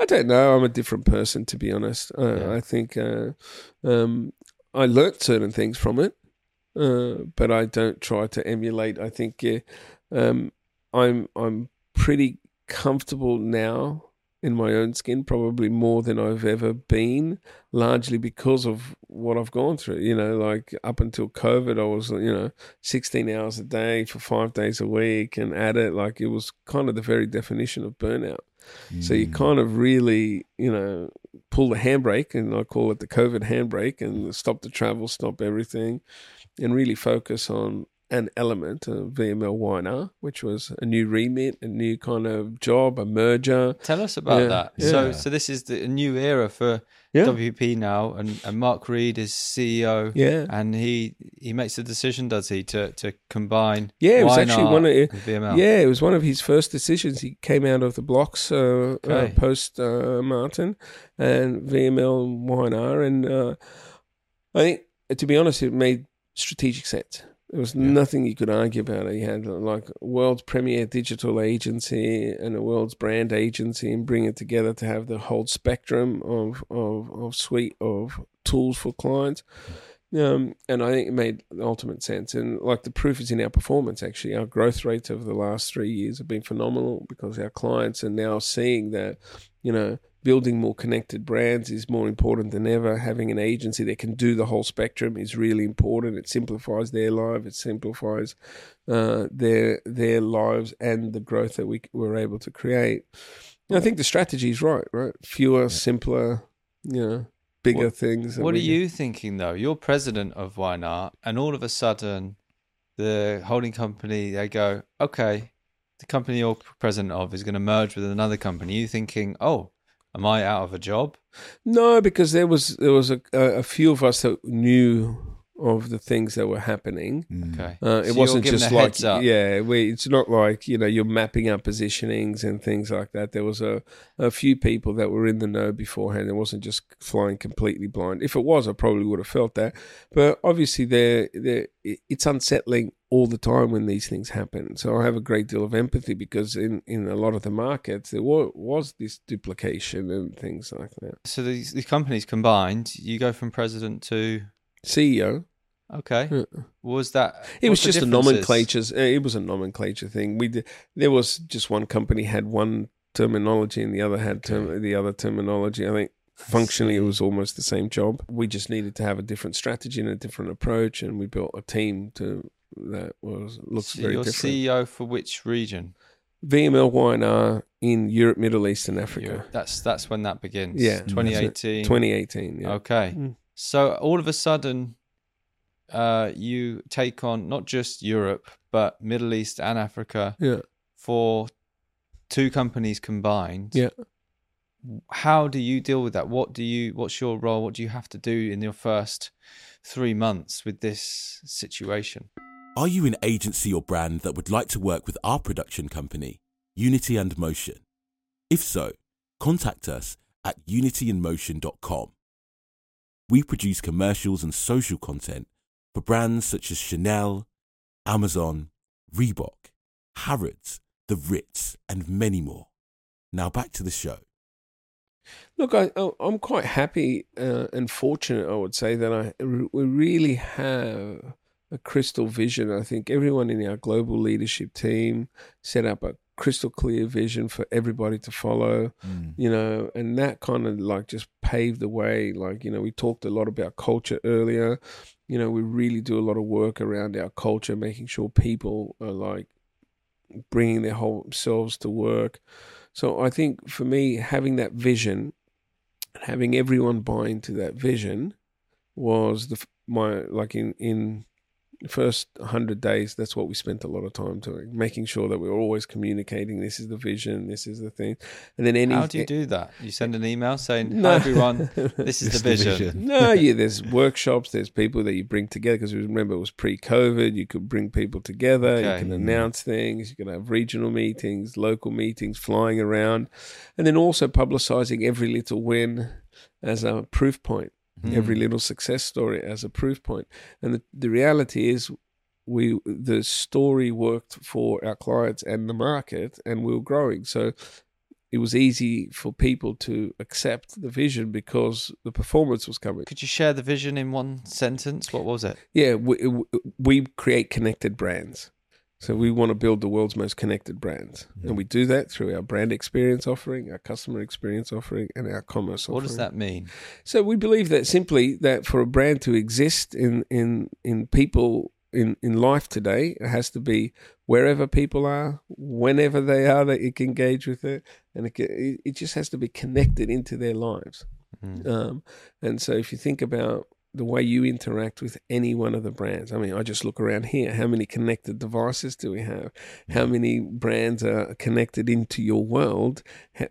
I don't know. I'm a different person, to be honest. Uh, Yeah. I think uh, um, I learnt certain things from it, uh, but I don't try to emulate. I think uh, um, I'm I'm pretty comfortable now in my own skin, probably more than I've ever been, largely because of what I've gone through. You know, like up until COVID, I was you know 16 hours a day for five days a week, and at it like it was kind of the very definition of burnout. So you Mm. kind of really, you know, pull the handbrake, and I call it the COVID handbrake, and stop the travel, stop everything, and really focus on an element of VML Y&R, which was a new remit, a new kind of job, a merger. Tell us about Yeah, that. yeah. So, so this is the a new era for Yeah. WP now, and, and Mark Read is CEO, Yeah. and he he makes the decision, does he, to to combine? Yeah, it was Y&R actually one of VML. Yeah, it was one of his first decisions. He came out of the blocks uh, uh, post uh, Martin and VML Y&R, and uh, I think, to be honest, it made strategic sense. There was nothing you could argue about it. He had like world's premier digital agency and a world's brand agency, and bring it together to have the whole spectrum of of, of suite of tools for clients. Um, and I think it made ultimate sense. And like the proof is in our performance, actually. Our growth rates over the last three years have been phenomenal because our clients are now seeing that, you know, building more connected brands is more important than ever. Having an agency that can do the whole spectrum is really important. It simplifies their life, it simplifies uh, their their lives and the growth that we were able to create. And I think the strategy is right, right? Fewer, simpler, you know, bigger What- things. What are you thinking though? You're president of Y&R, and all of a sudden, the holding company they go, okay, the company you're president of is going to merge with another company. you thinking, oh, am I out of a job? No, because there was there was a, a, a few of us that knew of the things that were happening. Mm. Okay, Uh, it you're wasn't just like heads up. yeah, we, it's not like you know you're mapping out positionings and things like that. There was a, a few people that were in the know beforehand. It wasn't just flying completely blind. If it was, I probably would have felt that. But obviously, there there it's unsettling all the time when these things happen. So I have a great deal of empathy because in, in a lot of the markets there was, was this duplication and things like that. So these these companies combined, you go from president to CEO. Okay. Yeah. Was that? It was just a nomenclature. It was a nomenclature thing. We did, there was just one company had one terminology and the other had term, the other terminology. I think functionally it was almost the same job. We just needed to have a different strategy and a different approach, and we built a team to that was looks So very you're different. CEO for which region? VML Y&R in Europe, Middle East, and Africa. Europe. That's that's when that begins. Yeah, 2018. 2018. Yeah. Okay. Mm. So all of a sudden, uh, you take on not just Europe but Middle East and Africa Yeah. for two companies combined. Yeah. How do you deal with that? What do you? What's your role? What do you have to do in your first three months with this situation? Are you an agency or brand that would like to work with our production company, Unity and Motion? If so, contact us at unityandmotion.com. We produce commercials and social content for brands such as Chanel, Amazon, Reebok, Harrods, The Ritz, and many more. Now back to the show. Look, I, I'm quite happy uh, and fortunate, I would say, that I we really have a crystal vision. I think everyone in our global leadership team set up a crystal clear vision for everybody to follow, Mm. you know, and that kind of like just paved the way. Like, you know, we talked a lot about culture earlier. You know, we really do a lot of work around our culture, making sure people are like bringing their whole selves to work. So I think for me, having that vision, and having everyone buy into that vision, was the my like in in first 100 days, that's what we spent a lot of time doing, making sure that we were always communicating this is the vision, this is the thing. And then any. How do you do that? You send an email saying, No. "Hi everyone, this is the is the vision." vision. no, yeah, there's workshops, there's people that you bring together because remember it was pre-COVID. You could bring people together, Okay. you can mm. announce things, you can have regional meetings, local meetings, flying around, and then also publicizing every little win as a proof point, Hmm. every little success story as a proof point. And the, the reality is, we the story worked for our clients and the market, and we were growing. So it was easy for people to accept the vision because the performance was coming. Could you share the vision in one sentence? What was it? Yeah, we, we create connected brands. So we want to build the world's most connected brands, and we do that through our brand experience offering, our customer experience offering, and our commerce offering. What does that mean? So we believe that simply that for a brand to exist in in in people in in life today, it has to be wherever people are, whenever they are, that it can engage with it, and it ca- it it just has to be connected into their lives. Um, and so if you think about the way you interact with any one of the brands, I mean, I just look around here. How many connected devices do we have? How mm. many brands are connected into your world?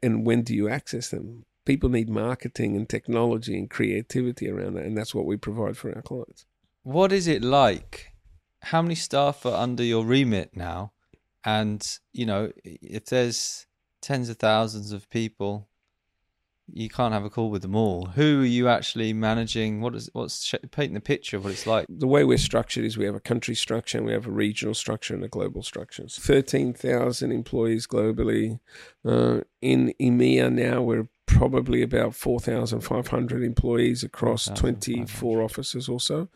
And when do you access them? People need marketing and technology and creativity around that. And that's what we provide for our clients. What is it like? How many staff are under your remit now? And you know, if there's tens of thousands of people, you can't have a call with them all. Who are you actually managing? What is what's sh- painting the picture of what it's like? The way we're structured is we have a country structure and we have a regional structure and a global structure. 13,000 employees globally. Uh, in EMEA now, we're probably about 4,500 employees across 24 offices or so.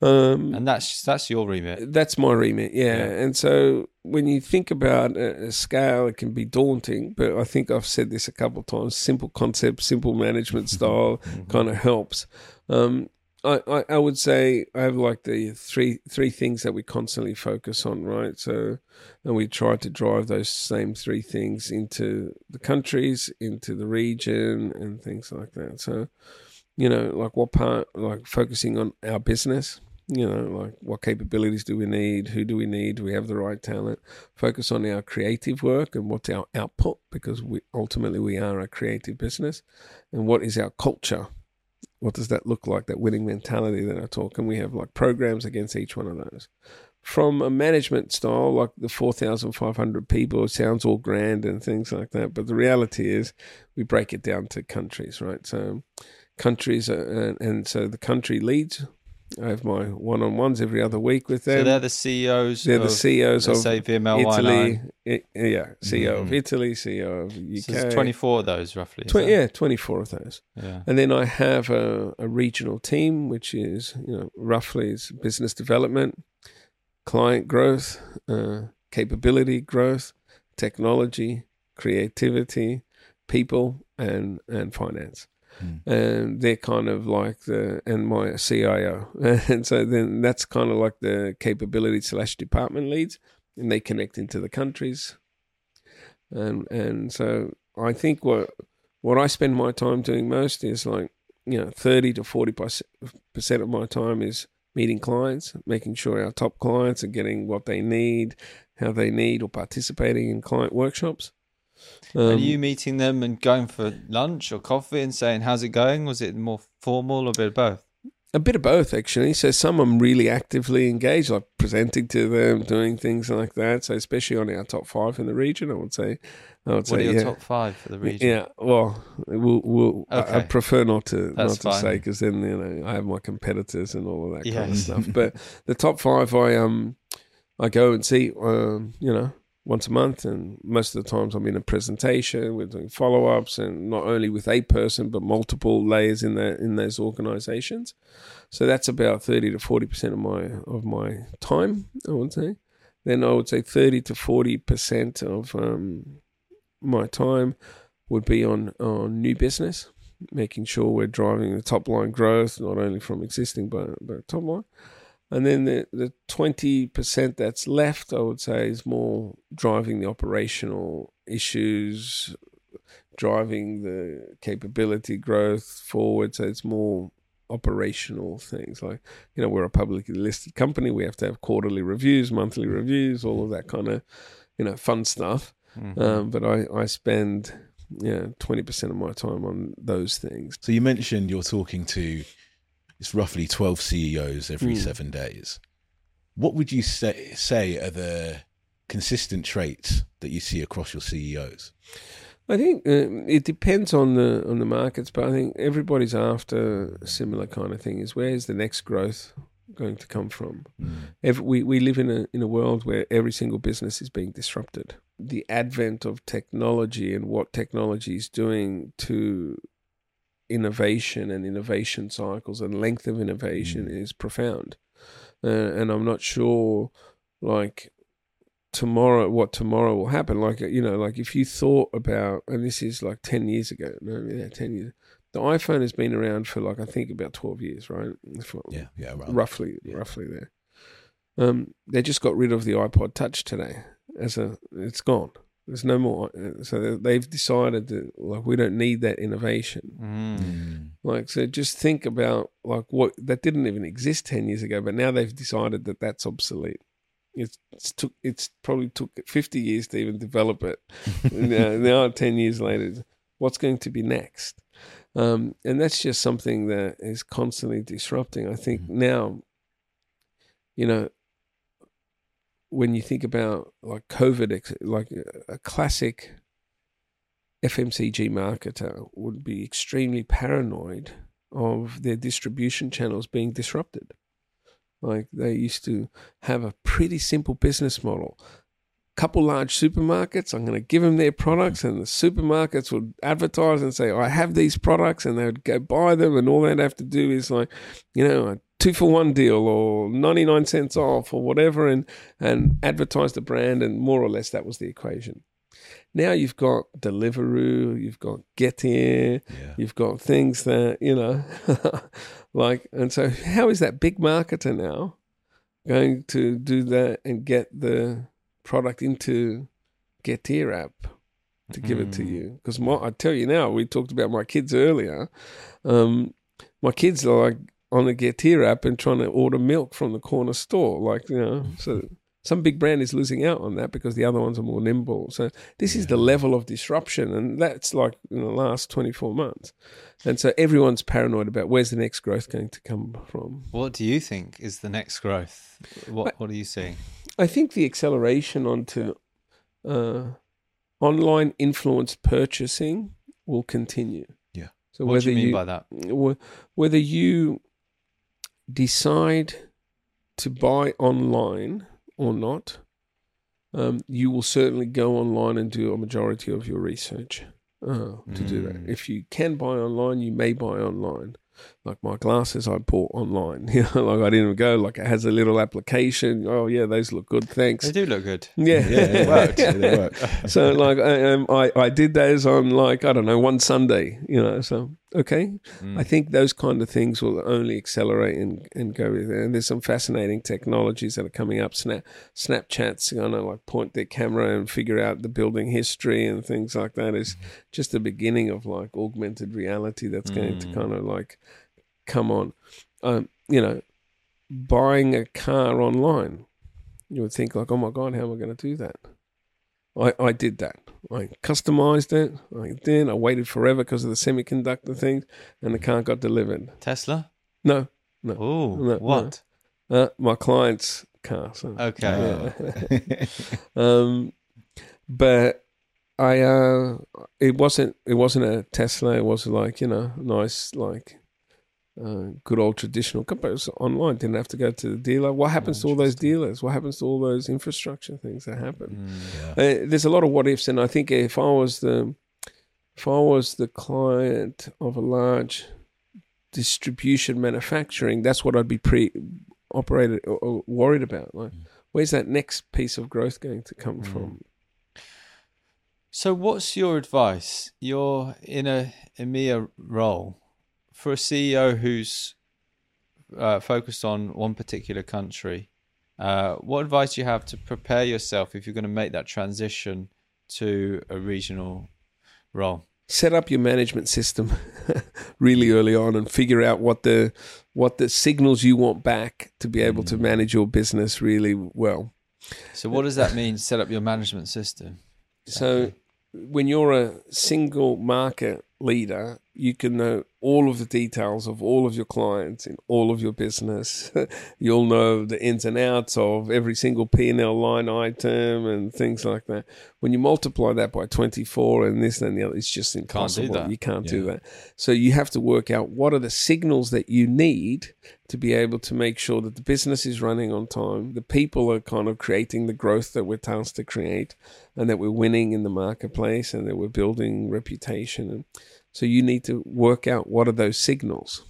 Um, And that's that's your remit. that's my remit, yeah. Yeah. And so when you think about a, scale, it can be daunting, but I think I've said this a couple of times simple concept, simple management style kind of helps. Um, I, I, I would say I have like the three three things that we constantly focus on, right? So, and we try to drive those same three things into the countries, into the region, and things like that. So, you know, like what part, like focusing on our business, you know, like what capabilities do we need? Who do we need? Do we have the right talent? Focus on our creative work and what's our output because we ultimately we are a creative business. And what is our culture? What does that look like? That winning mentality that I talk, and we have like programs against each one of those. From a management style, like the four thousand five hundred people, it sounds all grand and things like that. But the reality is, we break it down to countries, right? So, countries, are, and, and so the country leads. I have my one-on-ones every other week with them. So they're the CEOs. They're the CEOs of say VML Italy, I- yeah, CEO of Mhm. Italy, CEO of UK. So 24 of those roughly. is Twen- that- yeah, 24 of those. yeah. And then I have a, a regional team, which is, you know, roughly is business development, client growth, uh, capability growth, technology, creativity, people, and, and finance. Mm. And they're kind of like the, and my CIO. And so then that's kind of like the capability slash department leads, and they connect into the countries. And, and so I think what, what I spend my time doing most is like, you know, 30 to 40% of my time is meeting clients, making sure our top clients are getting what they need, how they need, or participating in client workshops. Are Um, you meeting them and going for lunch or coffee and saying, how's it going? Was it more formal or a bit of both? A bit of both, actually. So some I'm really actively engaged, like presenting to them, doing things like that. So especially on our top five in the region, I would say. I would What say, are your yeah. top five for the region? Yeah, well, we'll, we'll I, I prefer not to That's not to fine. say because then you know I have my competitors and all of that kind of stuff. But the top five, I um, I go and see, um, you know, once a month, and most of the times I'm in a presentation. We're doing follow ups, and not only with a person but multiple layers in that in those organisations. So that's about thirty to forty percent of my of my time, I would say. Then I would say thirty to forty percent of um, my time would be on on new business, making sure we're driving the top line growth, not only from existing but but top line. And then the the twenty percent that's left, I would say, is more driving the operational issues, driving the capability growth forward. So it's more operational things. Like, you know, we're a publicly listed company. We have to have quarterly reviews, monthly reviews, all of that kind of, you know, fun stuff. Mhm. Um, but I, I spend, yeah, 20% of my time on those things. So you mentioned you're talking to it's roughly 12 CEOs every Mm. seven days. What would you say, say are the consistent traits that you see across your CEOs? I think uh, it depends on the on the markets, but I think everybody's after a similar kind of thing. Is where's the next growth going to come from? Every, we we live in a in a world where every single business is being disrupted. The advent of technology and what technology is doing to innovation and innovation cycles and length of innovation is profound. Uh, and I'm not sure, like tomorrow, what tomorrow will happen. Like you know, like if you thought about, and this is like ten years ago, no, yeah, ten years. The iPhone has been around for like I think about twelve years, right? For- Yeah, yeah, roughly, Yeah. roughly there. Um, they just got rid of the iPod Touch today. As a, it's gone. There's no more. uh, So they've decided that like we don't need that innovation. Mm. Mm. Like so, just think about like what that didn't even exist ten years ago, but now they've decided that that's obsolete. It's, it's took it's probably took fifty years to even develop it. now, now ten years later, what's going to be next? Um, and that's just something that is constantly disrupting. I think Mhm. now, you know, when you think about like COVID, like a- classic FMCG marketer would be extremely paranoid of their distribution channels being disrupted. Like they used to have a pretty simple business model. Couple large supermarkets, I'm going to give them their products, and the supermarkets would advertise and say, I have these products, and they would go buy them, and all they'd have to do is like, you know, two for one deal or 99 cents off or whatever, and, and advertise the brand, and more or less that was the equation. Now you've got Deliveroo, you've got Getir, Yeah. You've got things that, you know, like, and so how is that big marketer now going to do that and get the product into Getir app to give it to Mm. you? Because I tell you now, we talked about my kids earlier. Um, my kids are like on the Getir app and trying to order milk from the corner store. Like, you know, so some big brand is losing out on that because the other ones are more nimble. So this is the level of disruption, and that's like in the last 24 months. And so everyone's paranoid about where's the next growth going to come from. What do you think is the next growth? What What are you seeing? I think the acceleration onto uh, online influence purchasing will continue. Yeah. So What whether do you mean you by that? whether you decide to buy online or not, um, you will certainly go online and do a majority of your research uh, to do that. Mm. If you can buy online, you may buy online. Like my glasses, I bought online. You know, like I didn't go. Like it has a little application. Oh yeah, those look good. Thanks. They do look good. Yeah, Yeah, it worked. It worked. so like I, um, I I did those on like I don't know one Sunday, you know. So okay, Mm. I think those kind of things will only accelerate and, and go. And there's some fascinating technologies that are coming up. Snap Snapchat's gonna like point their camera and figure out the building history and things like that. Is just the beginning of like augmented reality that's going to Mm. kind of like come on. Um, you know, buying a car online, you would think like, oh my god, how am I going to do that? I, I did that. I customized it. I did. I waited forever because of the semiconductor things, and the car got delivered. Tesla. No, no. Oh, No, what? uh, my client's car. So. Okay. Yeah. um, but I, uh, it wasn't. It wasn't a Tesla. It was like you know, nice like. Uh, good old traditional company. It was online. Didn't have to go to the dealer. What happens to all those dealers? What happens to all those infrastructure things that happen? Mm. Yeah. Uh, there's a lot of what ifs, and I think if I was the if I was the client of a large distribution manufacturing, that's what I'd be pre operated or, or worried about. Like, Mm. where's that next piece of growth going to come Mm. from? So, what's your advice? You're in a EMEA role for a CEO who's uh, focused on one particular country. Uh, what advice do you have to prepare yourself if you're going to make that transition to a regional role? set up your management system really early on and figure out what the what the signals you want back to be able to Mm. manage your business really well. So what does that mean? Set up your management system. So when you're a single market leader, you can know all of the details of all of your clients in all of your business. You'll know the ins and outs of every single P&L line item and things like that. When you multiply that by 24 and this and the other, it's just impossible. that. You can't do that. So you have to work out what are the signals that you need to be able to make sure that the business is running on time, the people are kind of creating the growth that we're tasked to create, and that we're winning in the marketplace and that we're building reputation. And so you need to work out what are those signals.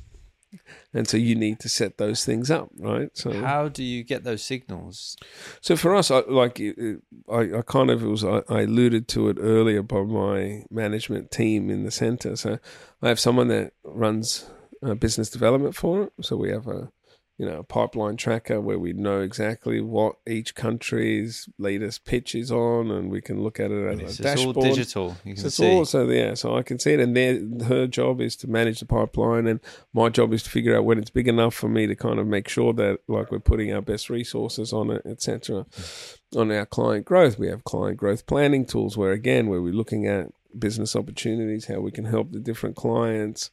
And so you need to set those things up, right? So How do you get those signals? so for us, I, like I, I kind of it was I, I alluded to it earlier by my management team in the center. So I have someone that runs uh, business development for it. So we have a you know a pipeline tracker where we know exactly what each country's latest pitch is on, and we can look at it as a it's all dashboard. digital. You can So it's see. all so yeah, so I can see it, and their her job is to manage the pipeline, and my job is to figure out when it's big enough for me to kind of make sure that like we're putting our best resources on it, etc. Hmm. On our client growth, we have client growth planning tools where again, where we're looking at business opportunities, how we can help the different clients,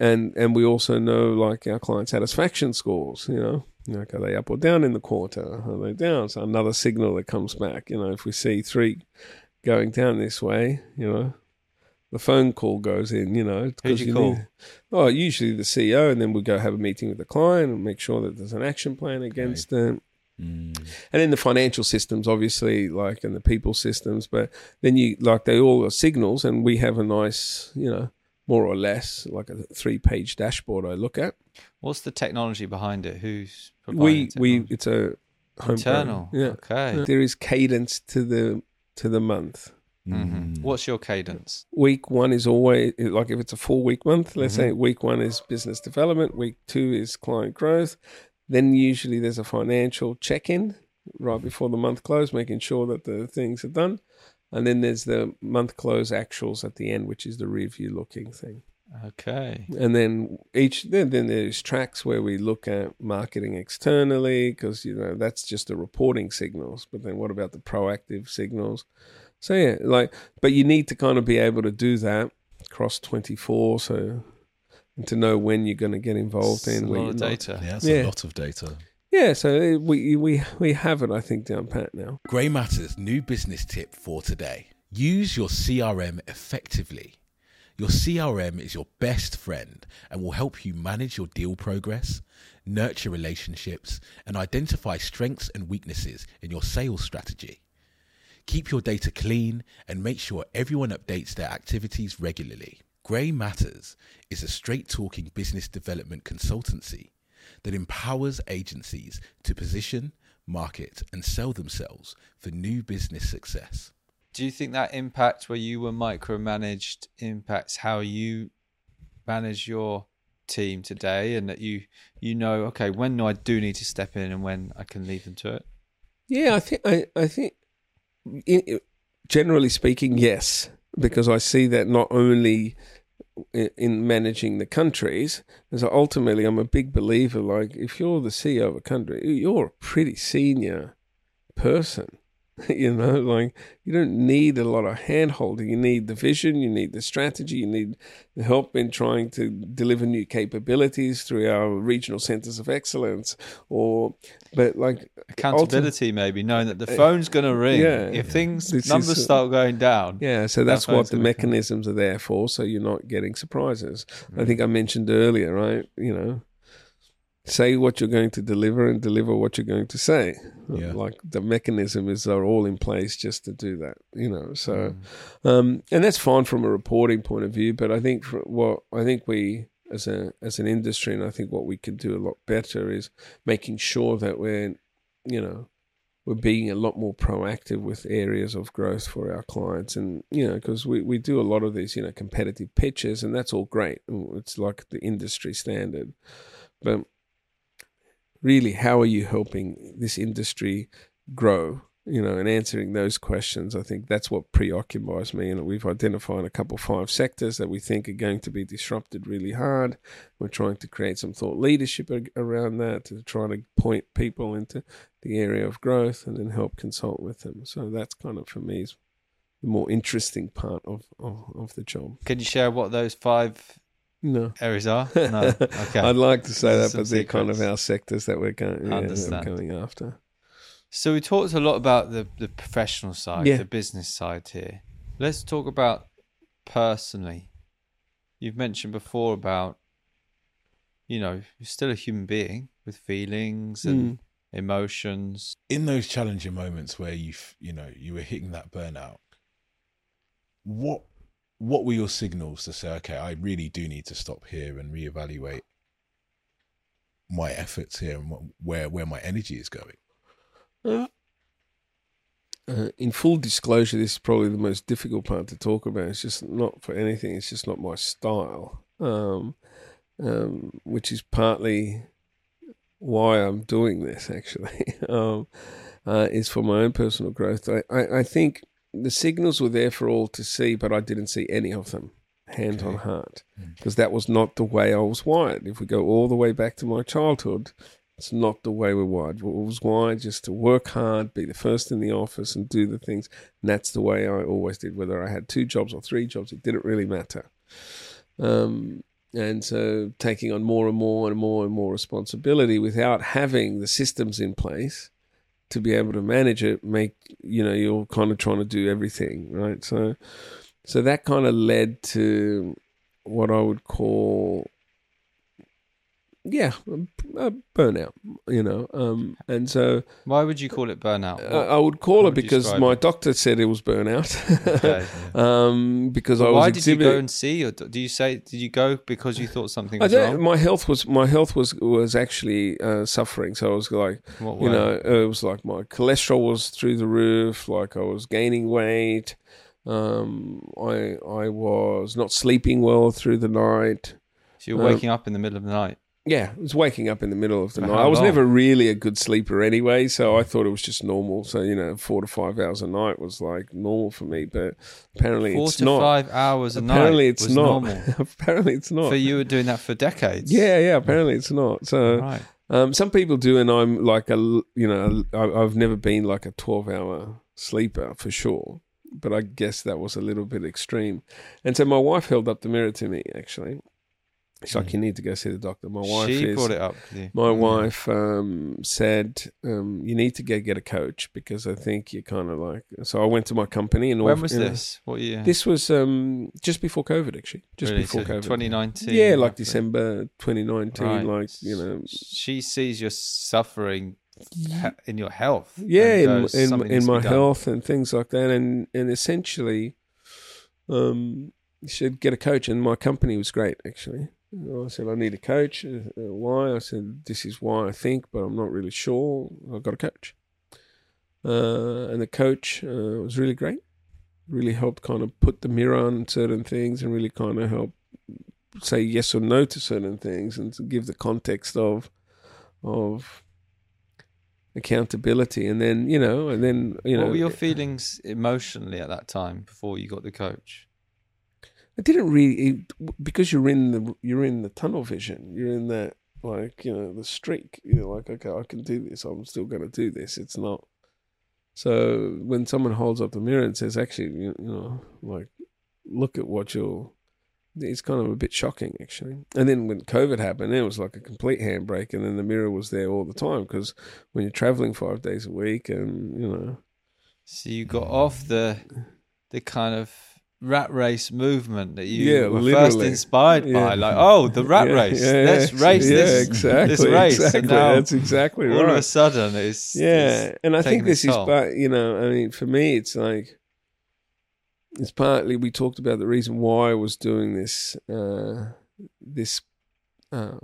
and and we also know like our client satisfaction scores, you know. Like, are they up or down in the quarter? Are they down? So another signal that comes back. You know, if we see three going down this way, you know, the phone call goes in, you know. 'cause you call? need- oh, usually the CEO, and then we go have a meeting with the client and make sure that there's an action plan against them. Mm. And then the financial systems, obviously, like, and the people systems, but then you, like, they all are signals, and we have a nice, you know, more or less like a three page dashboard I look at. What's the technology behind it? Who's We, providing we, technology? it's a homegrown- internal. Yeah. Okay. There is cadence to the, to the month. hmm Mm. What's your cadence? week one is always like if it's a full week month let's Mhm. say week one is business development week two is client growth then usually there's a financial check-in right before the month close making sure that the things are done and then there's the month close actuals at the end which is the review looking thing Okay. and then each then, then there's tracks where we look at marketing externally because you know that's just the reporting signals but then what about the proactive signals so yeah like but you need to kind of be able to do that across 24 so and to know when you're going to get involved It's in a when lot of not. data. Yeah, that's Yeah. a lot of data. Yeah so uh, we we we have it i think down pat now Grey Matters new business tip for today. Use your CRM effectively. Your CRM is your best friend and will help you manage your deal progress, nurture relationships, and identify strengths and weaknesses in your sales strategy. Keep your data clean and make sure everyone updates their activities regularly. Grey Matters is a straight talking business development consultancy that empowers agencies to position, market, and sell themselves for new business success. Do you think that impact where you were micromanaged impacts how you manage your team today and that you you know okay when I do need to step in and when I can leave them to it? Yeah, I think I, I think in, in- generally speaking, yes, because I see that not only in, in managing the countries, as ultimately I'm a big believer. Like if you're the CEO of a country, you're a pretty senior person. You know, like you don't need a lot of hand holding. You need the vision, you need the strategy, you need the help in trying to deliver new capabilities through our regional centers of excellence. Or, but like Accountability maybe knowing that the phone's going to ring yeah. if things is, numbers uh, start going down. Yeah, so that's phone's what the gonna come. mechanisms are there for, so you're not getting surprises. Mm. I think I mentioned earlier, right? You know, say what you're going to deliver and deliver what you're going to say. Yeah. Like the mechanism is are all in place just to do that, you know. So, Mm. um, and that's fine from a reporting point of view, but I think what I think we as a as an industry, and I think what we can do a lot better is making sure that we're, you know, we're being a lot more proactive with areas of growth for our clients and you know because we, we do a lot of these you know competitive pitches and that's all great it's like the industry standard but really how are you helping this industry grow you know, and answering those questions. I think that's what preoccupies me. And we've identified a couple five sectors that we think are going to be disrupted really hard. We're trying to create some thought leadership around that to try to point people into the area of growth and then help consult with them. So that's kind of for me is the more interesting part of, of, of the job. Can you share what those five No. areas are? No. Okay. I'd like to say that, Some but they're kind of our sectors that we're going, yeah, that we're Understand. going after. So we talked a lot about the, the professional side, Yeah. the business side here. Let's talk about personally. You've mentioned before about, you know, you're still a human being with feelings and hmm. emotions. in those challenging moments where you f- you know you were hitting that burnout what what were your signals to say okay i really do need to stop here and reevaluate my efforts here and where where my energy is going Uh, uh, in full disclosure, this is probably the most difficult part to talk about. It's just not for anything. It's just not my style, um, um, which is partly why I'm doing this. Actually, um, uh, is for my own personal growth. I, I, I think the signals were there for all to see, but I didn't see any of them, hand on heart, because that was not the way I was wired. If we go all the way back to my childhood, it's not the way we're wired. We was wired just to work hard, be the first in the office, and do the things. And that's the way I always did. Whether I had two jobs or three jobs, it didn't really matter. Um, and so taking on more and more and more and more responsibility without having the systems in place to be able to manage it, make you know you're kind of trying to do everything, right? So, so that kind of led to what I would call yeah, burnout, you know. Um, and so Why would you call it burnout? I, I would call how it would because my it? doctor said it was burnout. Okay. um, because I was Why did you go and see, or do you say did you go because you thought something was wrong? my health was my health was was actually uh, suffering. So I was like, you know, it was like my cholesterol was through the roof. Like I was gaining weight. Um, I I was not sleeping well through the night. so you're um, waking up in the middle of the night. Yeah, I was waking up in the middle of the For night. how I was long? never really a good sleeper anyway, so I thought it was just normal. So you know, four to five hours a night was like normal for me, but apparently Four it's to not. five hours a apparently night it's was not. normal. apparently it's not. For you were doing that for decades. Yeah, yeah. Apparently it's not. So Right. um, some people do, and I'm like a l- you know I- I've never been like a twelve hour sleeper for sure, but I guess that was a little bit extreme. And so my wife held up the mirror to me. Actually, she's like. "You need to go see the doctor." My wife She is brought it up my Mm. wife um, said, um, "You need to go get a coach because I think you're kind of like." So I went to my company and When was you know, this? What year? This was um, just before COVID, actually, just Really? before So COVID. 2019. yeah, like. December 2019, Right. like you know. She sees your suffering in your health. Yeah, in in, in my health and things like that, and and essentially, um, you should get a coach. And my company was great, actually. I said I need a coach. Uh, uh, why? I said this is why I think, but I'm not really sure. I've got a coach, uh, and the coach uh, was really great. Really helped kind of put the mirror on certain things, and really kind of help say yes or no to certain things, and to give the context of of accountability. And then you know, and then you know, what were your feelings emotionally at that time before you got the coach? I didn't really it, because you're in the you're in the tunnel vision. You're in that like you know the streak. You're like, okay, I can do this. I'm still going to do this. It's not. So when someone holds up the mirror and says, actually, you, you know, like, look at what you're. It's kind of a bit shocking, actually. And then when COVID happened, it was like a complete handbrake, and then the mirror was there all the time because when you're traveling five days a week, and you know, So you got off the the kind of rat race movement that you Yeah, were first inspired Yeah. by. Like, oh, the rat Yeah, race. Let's race yeah, this, exactly, this race. Exactly. That's exactly all right. All of a sudden it's yeah, it's and I think this is, but you know, I mean, for me, it's like it's partly we talked about the reason why I was doing this uh, this uh,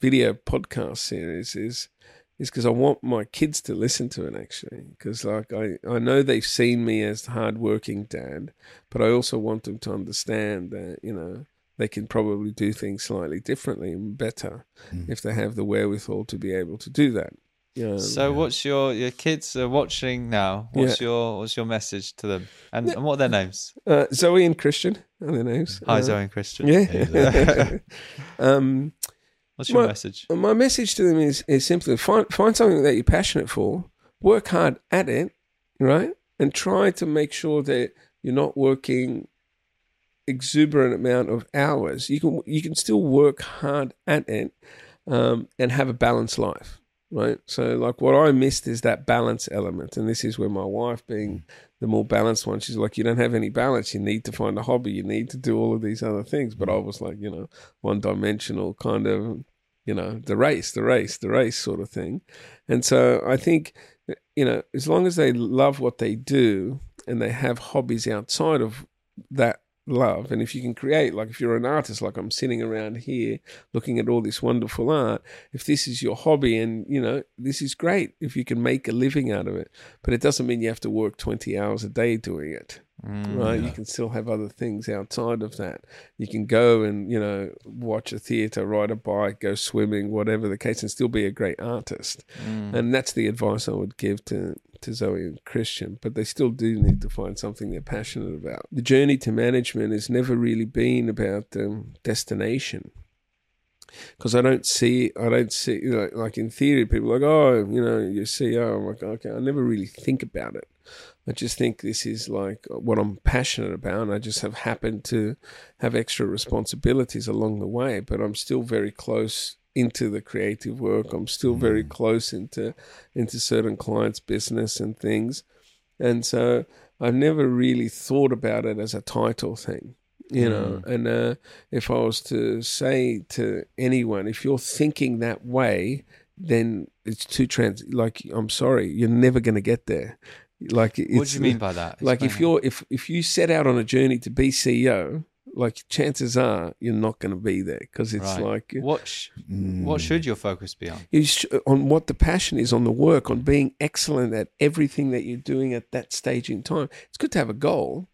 video podcast series is is because I want my kids to listen to it actually because like I I know they've seen me as the hardworking dad, but I also want them to understand that you know they can probably do things slightly differently and better Mm. if they have the wherewithal to be able to do that. Yeah. So, what's your your kids are watching now? What's your what's your message to them? And, and what are their names? uh, Zoe and Christian are their names. Hi, Uh, Zoe and Christian. Yeah. um, What's your My- message? my message to them is is simply find find something that you're passionate for, work hard at it, right, and try to make sure that you're not working exuberant amount of hours. You can you can still work hard at it um, and have a balanced life, right? So like what I missed is that balance element, and this is where my wife being mm. the more balanced one, she's like, you don't have any balance. You need to find a hobby. You need to do all of these other things. But mm. I was like, you know, one dimensional kind of, you know, the race, the race, the race sort of thing. And so I think, you know, as long as they love what they do and they have hobbies outside of that love, and if you can create, like if you're an artist, like I'm sitting around here looking at all this wonderful art, if this is your hobby and, you know, this is great if you can make a living out of it. But it doesn't mean you have to work 20 hours a day doing it Mm. right? You can still have other things outside of that. You can go and you know watch a theater, ride a bike, go swimming, whatever the case, and still be a great artist. Mm. And that's the advice I would give to to Zoe and Christian. But they still do need to find something they're passionate about. The journey to management has never really been about um, destination. Because I don't see, I don't see, you know, like in theory, people like, oh, you know, you're CEO. I'm like, okay, I never really think about it. I just think this is like what I'm passionate about. And I just have happened to have extra responsibilities along the way, but I'm still very close into the creative work. I'm still very close into into certain clients' business and things, and so I've never really thought about it as a title thing, you know. And uh, if I was to say to anyone, if you're thinking that way, then it's too trans. Like I'm sorry, you're never going to get there. Like, it's, What do you mean by that? like if you're if if you set out on a journey to be CEO, like chances are you're not going to be there because it's Right. like uh, what sh- what should your focus be on? you sh- on what the passion is on the work on being excellent at everything that you're doing at that stage in time. It's good to have a goal,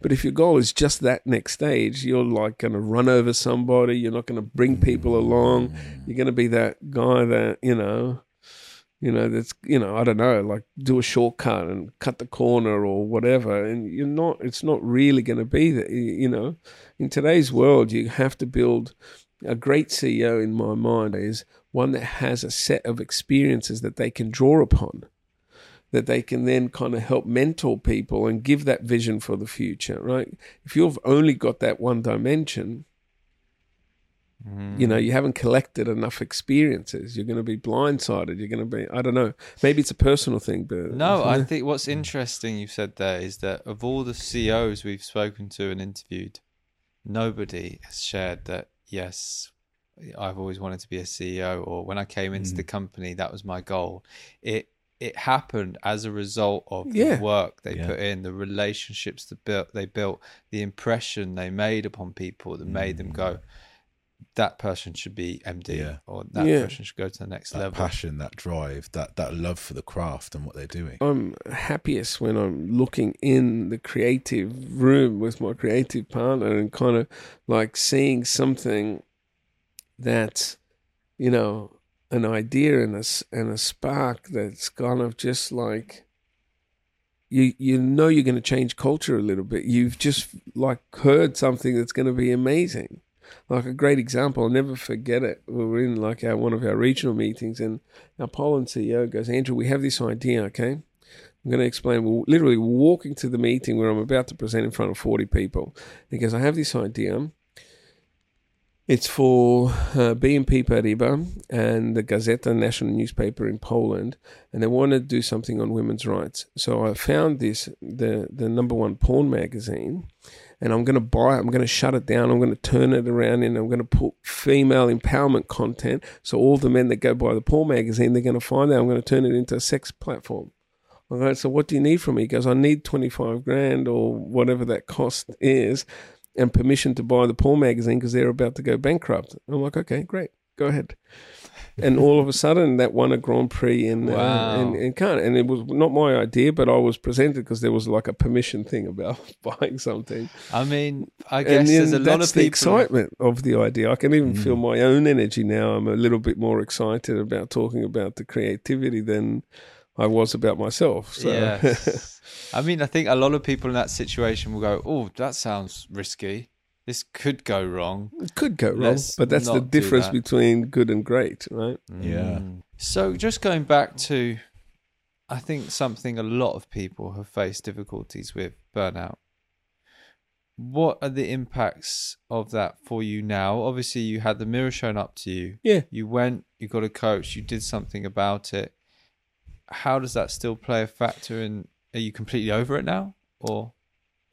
but if your goal is just that next stage, you're like going to run over somebody. You're not going to bring people along. You're going to be that guy that you know you know that's you know i don't know like do a shortcut and cut the corner or whatever and you're not it's not really going to be that you know. In today's world you have to build a great ceo in my mind is one that has a set of experiences that they can draw upon that they can then kind of help mentor people and give that vision for the future right? If you've only got that one dimension you know mm. you haven't collected enough experiences you're going to be blindsided you're going to be i don't know maybe it's a personal thing but No, I think what's interesting you've said there is that of all the CEOs we've spoken to and interviewed, nobody has shared that, yes, I've always wanted to be a CEO, or when I came into the mm. company, that was my goal. It it happened as a result of Yeah. the work they Yeah. put in, the relationships that built they built, the impression they made upon people that made them go, mm. That person should be MD, Yeah. or that Yeah. person should go to the next that level. passion, that drive, that that love for the craft and what they're doing. i'm happiest when i'm looking in the creative room with my creative partner and kind of like seeing something that you know an idea and a, s- and a spark that's kind of just like you you know you're going to change culture a little bit you've just like heard something that's going to be amazing like a great example i'll never forget it. We were in like our one of our regional meetings and our poland ceo goes andrew we have this idea okay? I'm going to explain. We're literally walking to the meeting where i'm about to present in front of 40 people. He goes i have this idea it's for uh, BNP Paribas and the Gazeta national newspaper in Poland, and they want to do something on women's rights. So I found this the the number one porn magazine, and I'm going to buy it. I'm going to shut it down. I'm going to turn it around, and I'm going to put female empowerment content. So all the men that go by the porn magazine, they're going to find out. I'm going to turn it into a sex platform. I go, so what do you need from me? He goes, I need 25 grand or whatever that cost is and permission to buy the porn magazine because they're about to go bankrupt. I'm like, okay, great. go ahead. And all of a sudden, that won a Grand Prix in Wow. uh, in, in Cannes, and it was not my idea, but I was presented because there was like a permission thing about buying something. I mean, I guess there's a lot of the people. excitement of the idea. I can even Mm. feel my own energy now. I'm a little bit more excited about talking about the creativity than I was about myself. So. Yes. I mean, I think a lot of people in that situation will go, "Oh, that sounds risky. This could go wrong." It could go wrong, Let's but that's the difference that. between good and great, right? Yeah. Mm. So, just going back to, I think something a lot of people have faced difficulties with burnout. What are the impacts of that for you now? Obviously, you had the mirror shown up to you. Yeah. You went, you got a coach, you did something about it. How does that still play a factor in? Are you completely over it now, or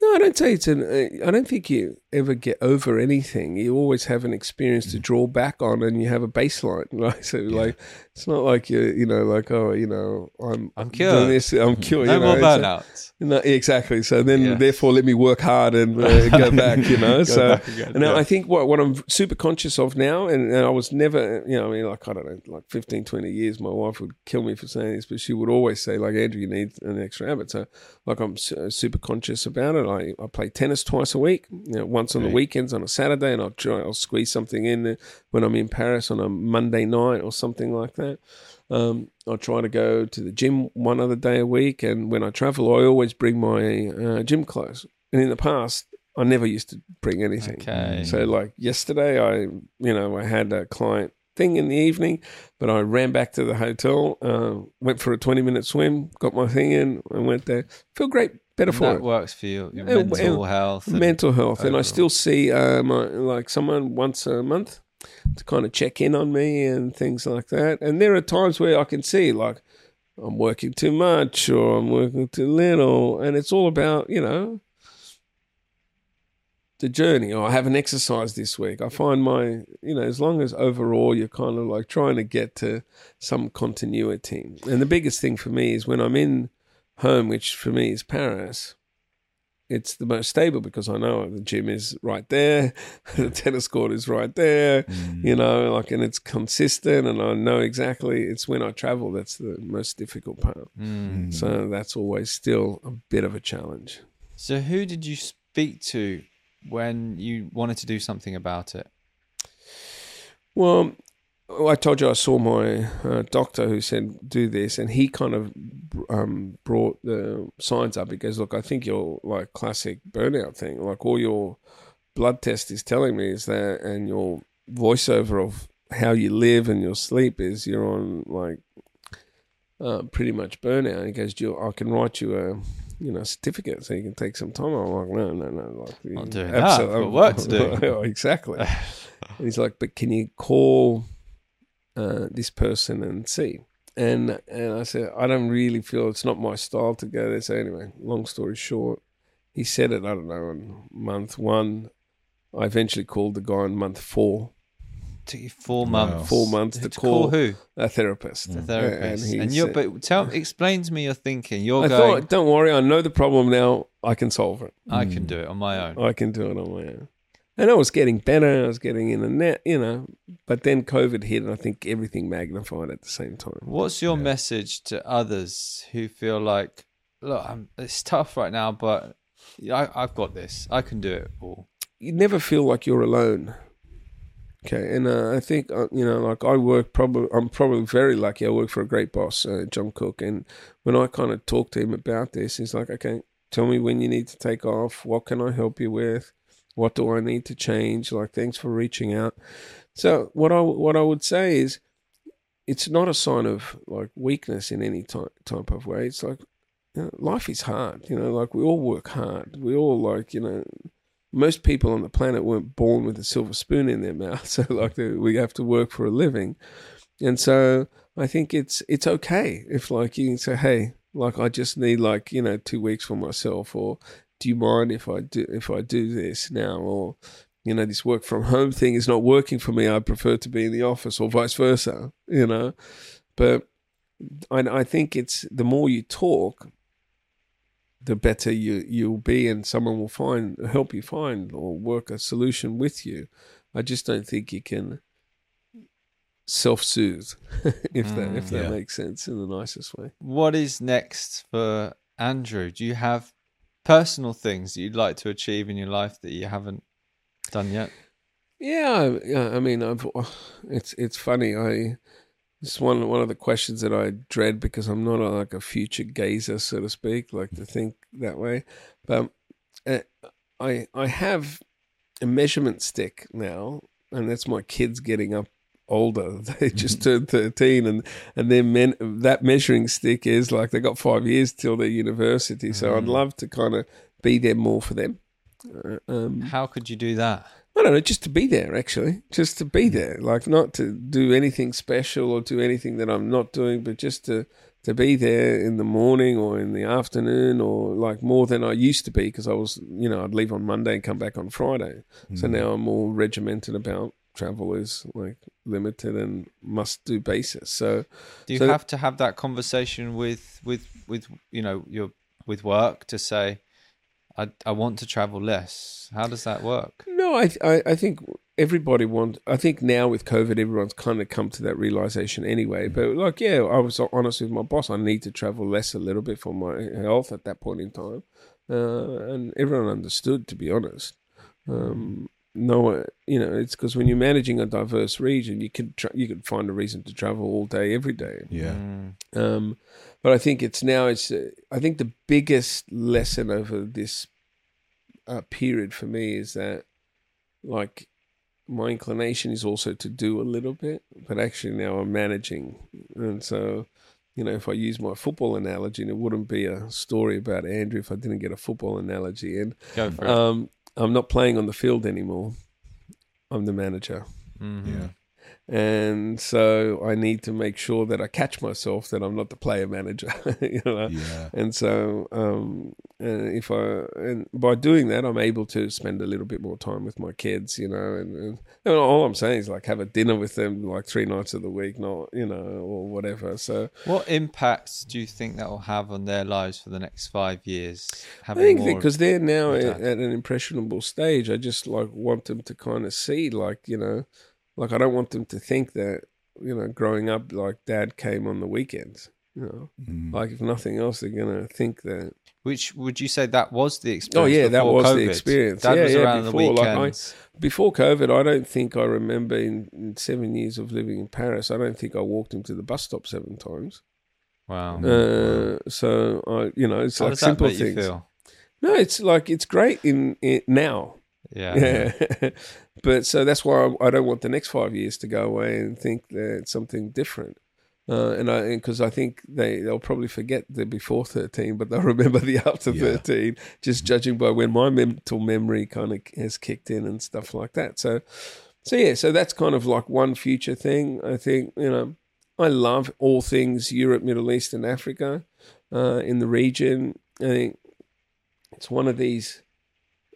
No, I don't say it's an. I don't think you ever get over anything. You always have an experience Mm. to draw back on, and you have a baseline. Right, so like it's not like you, you know, like oh, you know, I'm I'm doing cured. This, I'm cured. no you know, more it's a- exactly. So then, Yeah. therefore, let me work hard and uh, go back. You know. So again, now yeah. I think what what I'm super conscious of now, and, and I was never, you know, I mean, like I don't know, like 15, 20 years, my wife would kill me for saying this, but she would always say, like Andrew, you need an extra habit. So like I'm su- super conscious about it. I, I play tennis twice a week. You know, once on the weekends on a Saturday, and I'll try I'll squeeze something in there when I'm in Paris on a Monday night or something like that. Um, I try to go to the gym one other day a week, and when I travel, I always bring my uh, gym clothes. And in the past, I never used to bring anything. Okay. So, like yesterday, I you know I had a client thing in the evening, but I ran back to the hotel, uh, went for a twenty minute swim, got my thing in, and went there. Feel great, better And for that it works for you, your Uh, mental health. and- mental health, and I still see uh, my, like someone once a month to kind of check in on me and things like that. And there are times where I can see like I'm working too much or I'm working too little, and it's all about you know the journey. Or I haven't exercised this week. I find my you know as long as overall you're kind of like trying to get to some continuity. And the biggest thing for me is when I'm in home, which for me is Paris it's the most stable because I know the gym is right there, the tennis court is right there, Mm. you know, like, and it's consistent, and I know exactly. It's when I travel that's the most difficult part. Mm. So that's always still a bit of a challenge. So, who did you speak to when you wanted to do something about it? Well, I told you I saw my uh, doctor who said do this, and he kind of um, brought the signs up. He goes, "Look, I think you're like classic burnout thing. Like all your blood test is telling me is that, and your voiceover of how you live and your sleep is you're on like uh, pretty much burnout." He goes, "Do you, I can write you a." You know, certificate, so you can take some time. I'm like, no, no, no. Like, Not doing that. I've got work to do. exactly. And he's like, but can you call uh, this person and see? And and I said, I don't really feel it's not my style to go there. So anyway, long story short, he said it. I don't know on month one. I eventually called the guy on month four, took you four Wow. months. four months to to call, call who? a therapist. The Mm. therapist. he And, you're, said- but tell, explain to me your thinking. You're I going. thought, don't worry, I know the problem now. I can solve it. I can do it on my own. I can do it on my own. And I was getting better. I was getting in the net, you know. But then COVID hit, and I think everything magnified at the same time. What's your message to others who feel like, look, I'm, it's tough right now, but I, I've got this. I can do it all. you never feel like you're alone. Okay, and uh, I think uh, you know, like I work probably, I'm probably very lucky. I work for a great boss, uh, Jon Cook, and when I kind of talk to him about this, he's like, "Okay, tell me when you need to take off. What can I help you with? What do I need to change? Like, thanks for reaching out." So what I what I would say is, it's not a sign of like weakness in any type type of way. It's like you know, life is hard. You know, like we all work hard. We all like you know most people on the planet weren't born with a silver spoon in their mouth, so like they- we have to work for a living, and so I think it's it's okay if like you can say, hey, like I just need like you know two weeks for myself, or do you mind if I do if I do this now, or you know this work from home thing is not working for me. I prefer to be in the office, or vice versa, you know, but I I think it's the more you talk, the better you you'll be, and someone will find help you find or work a solution with you. I just don't think you can self-soothe, if that if that mm, Yeah. makes sense in the nicest way. What is next for Andrew? Do you have personal things that you'd like to achieve in your life that you haven't done yet? Yeah, I- yeah. I mean, I've, it's it's funny. I it's one one of the questions that I dread because I'm not a, like a future gazer, so to speak, like to think that way. But uh, I I have a measurement stick now, and that's my kids getting up older. They just turned thirteen, and and then men that measuring stick is like they got five years till their university. So I'd Mm. love to kind of be there more for them. Uh, um, How could you do that? I don't know, just to be there, actually. Just to be there. Like, not to do anything special or do anything that I'm not doing, but just to, to be there in the morning or in the afternoon or like more than I used to be because I was, you know, I'd leave on Monday and come back on Friday. So now I'm more regimented about travel is like limited and must do basis. So, Do you So- have to have that conversation with with with you know your with work to say, I I want to travel less? How does that work? No, I, I I think everybody wants. I think now with COVID, everyone's kind of come to that realization anyway. But like, yeah, I was honest with my boss. I need to travel less a little bit for my health at that point in time, uh, and everyone understood. To be honest, um, no, you know, it's because when you're managing a diverse region, you can tra- you can find a reason to travel all day, every day. Yeah. Mm. Um, but I think it's now. It's uh, I think the biggest lesson over this uh, period for me is that, like, my inclination is also to do a little bit, but actually now I'm managing, and so. You know, if I use my football analogy, and it wouldn't be a story about Andrew if I didn't get a football analogy in. Go for it. Um, I'm not playing on the field anymore. I'm the manager. Mhm. Yeah. And so I need to make sure that I catch myself that I'm not the player manager, you know. Yeah. And so, um, and if I and by doing that, I'm able to spend a little bit more time with my kids, you know. And, and, and all I'm saying is like have a dinner with them like three nights of the week, not you know, or whatever. So What impacts do you think that will have on their lives for the next five years? I think because they're now at, at an impressionable stage, I just like want them to kind of see, like you know, like I don't want them to think that you know, growing up, like dad came on the weekends. You know, Mm. like if nothing else, they're gonna think that. Which would you say that was the experience? Oh yeah, that before was COVID? the experience. Dad yeah, was yeah. around before, the like I, weekends. before COVID, I don't think I remember in, in seven years of living in Paris. I don't think I walked him to the bus stop seven times. wow. Uh, so I, you know, it's How like does that simple make things. you feel? No, it's like it's great in, in now. Yeah. Yeah. but so that's why I, I don't want the next five years to go away and think that it's something different. Uh, and I because I think they they'll probably forget the before thirteen, but they'll remember the after Yeah. thirteen. Just judging by when my mental memory kind of has kicked in and stuff like that. So, so yeah, so that's kind of like one future thing. I think you know I love all things Europe, Middle East, and Africa uh, in the region. I think it's one of these.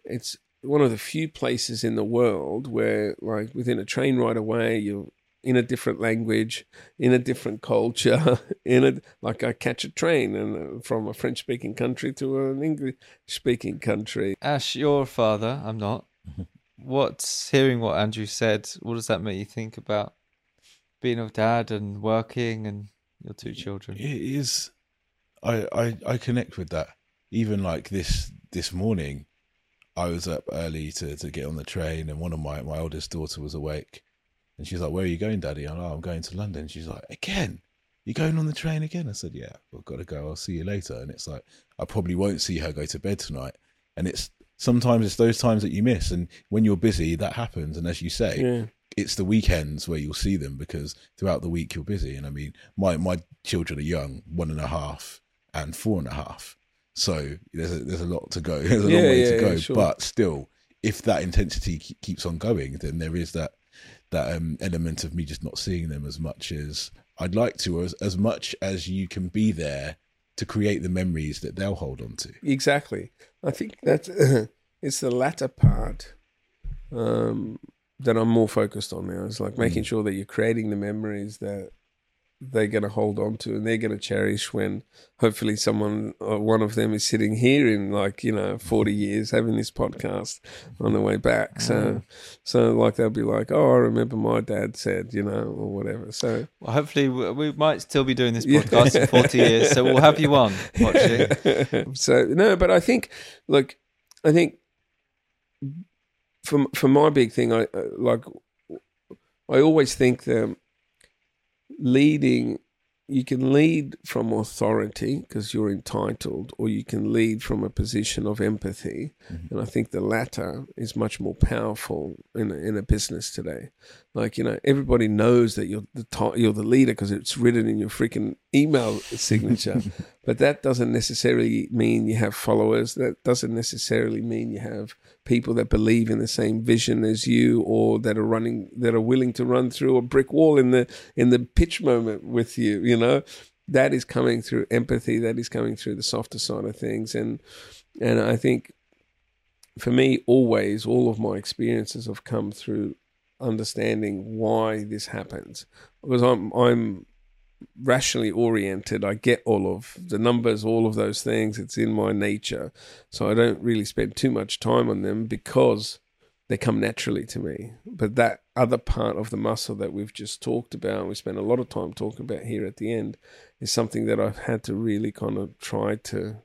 It's one of the few places in the world where, like, within a train ride away, you're in a different language, in a different culture, in a like I catch a train and uh, from a French speaking country to an English speaking country. Ash, your father, I'm not. What's hearing what Andrew said? What does that make you think about being a dad and working and your two children? It is. I, I I connect with that. Even like this this morning, I was up early to, to get on the train, and one of my my oldest daughter was awake, and she's like, "Where are you going, Daddy?" I'm like, "Oh, I'm going to London." She's like, "Again? you're going on the train again?" I said, "Yeah, I've got to go. I'll see you later." And it's like I probably won't see her go to bed tonight, and it's sometimes it's those times that you miss, and when you're busy, that happens. And as you say, Yeah, it's the weekends where you'll see them because throughout the week you're busy. And I mean, my my children are young, one and a half and four and a half. So there's a, there's a lot to go. There's a Yeah, long way yeah, to go. yeah, sure. But still, if that intensity ke- keeps on going, then there is that that um, element of me just not seeing them as much as I'd like to, or as, as much as you can be there to create the memories that they'll hold on to. exactly. I think that it's the latter part um, that I'm more focused on now. It's like making sure that you're creating the memories that they're going to hold on to and they're going to cherish when hopefully someone uh, one of them is sitting here in like you know 40 years having this podcast on the way back. So so like they'll be like oh i remember my dad said you know or whatever. So Well, hopefully we, we might still be doing this podcast in 40 years, so we'll have you on watching. so no, but I think, look, I think for for my big thing, I uh, like, I always think that leading, you can lead from authority because you're entitled, or you can lead from a position of empathy, mm-hmm. and I think the latter is much more powerful in a, in a business today. Like you know, everybody knows that you're the you're the leader because it's written in your freaking email signature. but that doesn't necessarily mean you have followers. That doesn't necessarily mean you have people that believe in the same vision as you, or that are running that are willing to run through a brick wall in the in the pitch moment with you. You know, that is coming through empathy. That is coming through the softer side of things, and and I think for me, always all of my experiences have come through understanding why this happens because I'm I'm rationally oriented. I get all of the numbers, all of those things. It's in my nature, so I don't really spend too much time on them because they come naturally to me. But that other part of the muscle that we've just talked about, we spent a lot of time talking about here at the end, is something that I've had to really kind of try to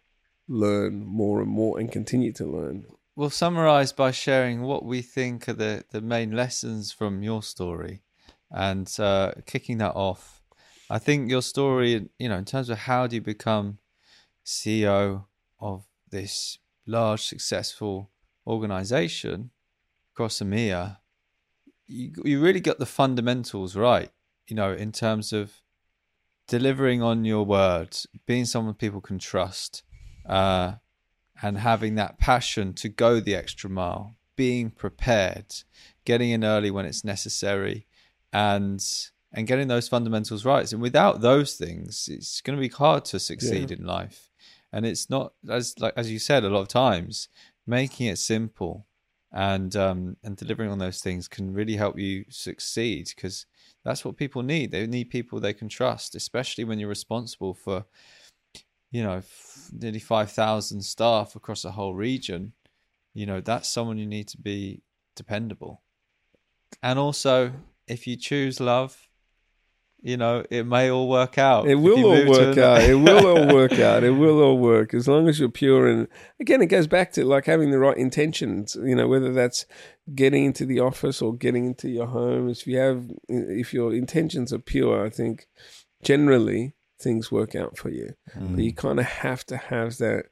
learn more and more and continue to learn. We'll summarize by sharing what we think are the, the main lessons from your story and uh, kicking that off. I think your story, you know, in terms of how do you become CEO of this large, successful organization across EMEA, you, you really got the fundamentals right, you know, in terms of delivering on your words, being someone people can trust, uh, and having that passion to go the extra mile, being prepared, getting in early when it's necessary, and and getting those fundamentals right. And without those things, it's going to be hard to succeed in life. And it's not as like as you said a lot of times, making it simple and um, and delivering on those things can really help you succeed because that's what people need. They need people they can trust, especially when you're responsible for you know f- nearly five thousand staff across a whole region. You know that's someone you need to be dependable. And also, if you choose love, you know it may all work out. It will all to work out. It will all work out. It will all work as long as you're pure. And again, it goes back to like having the right intentions. You know, whether that's getting into the office or getting into your home. If you have, if your intentions are pure, I think generally things work out for you. Mm. But you kind of have to have that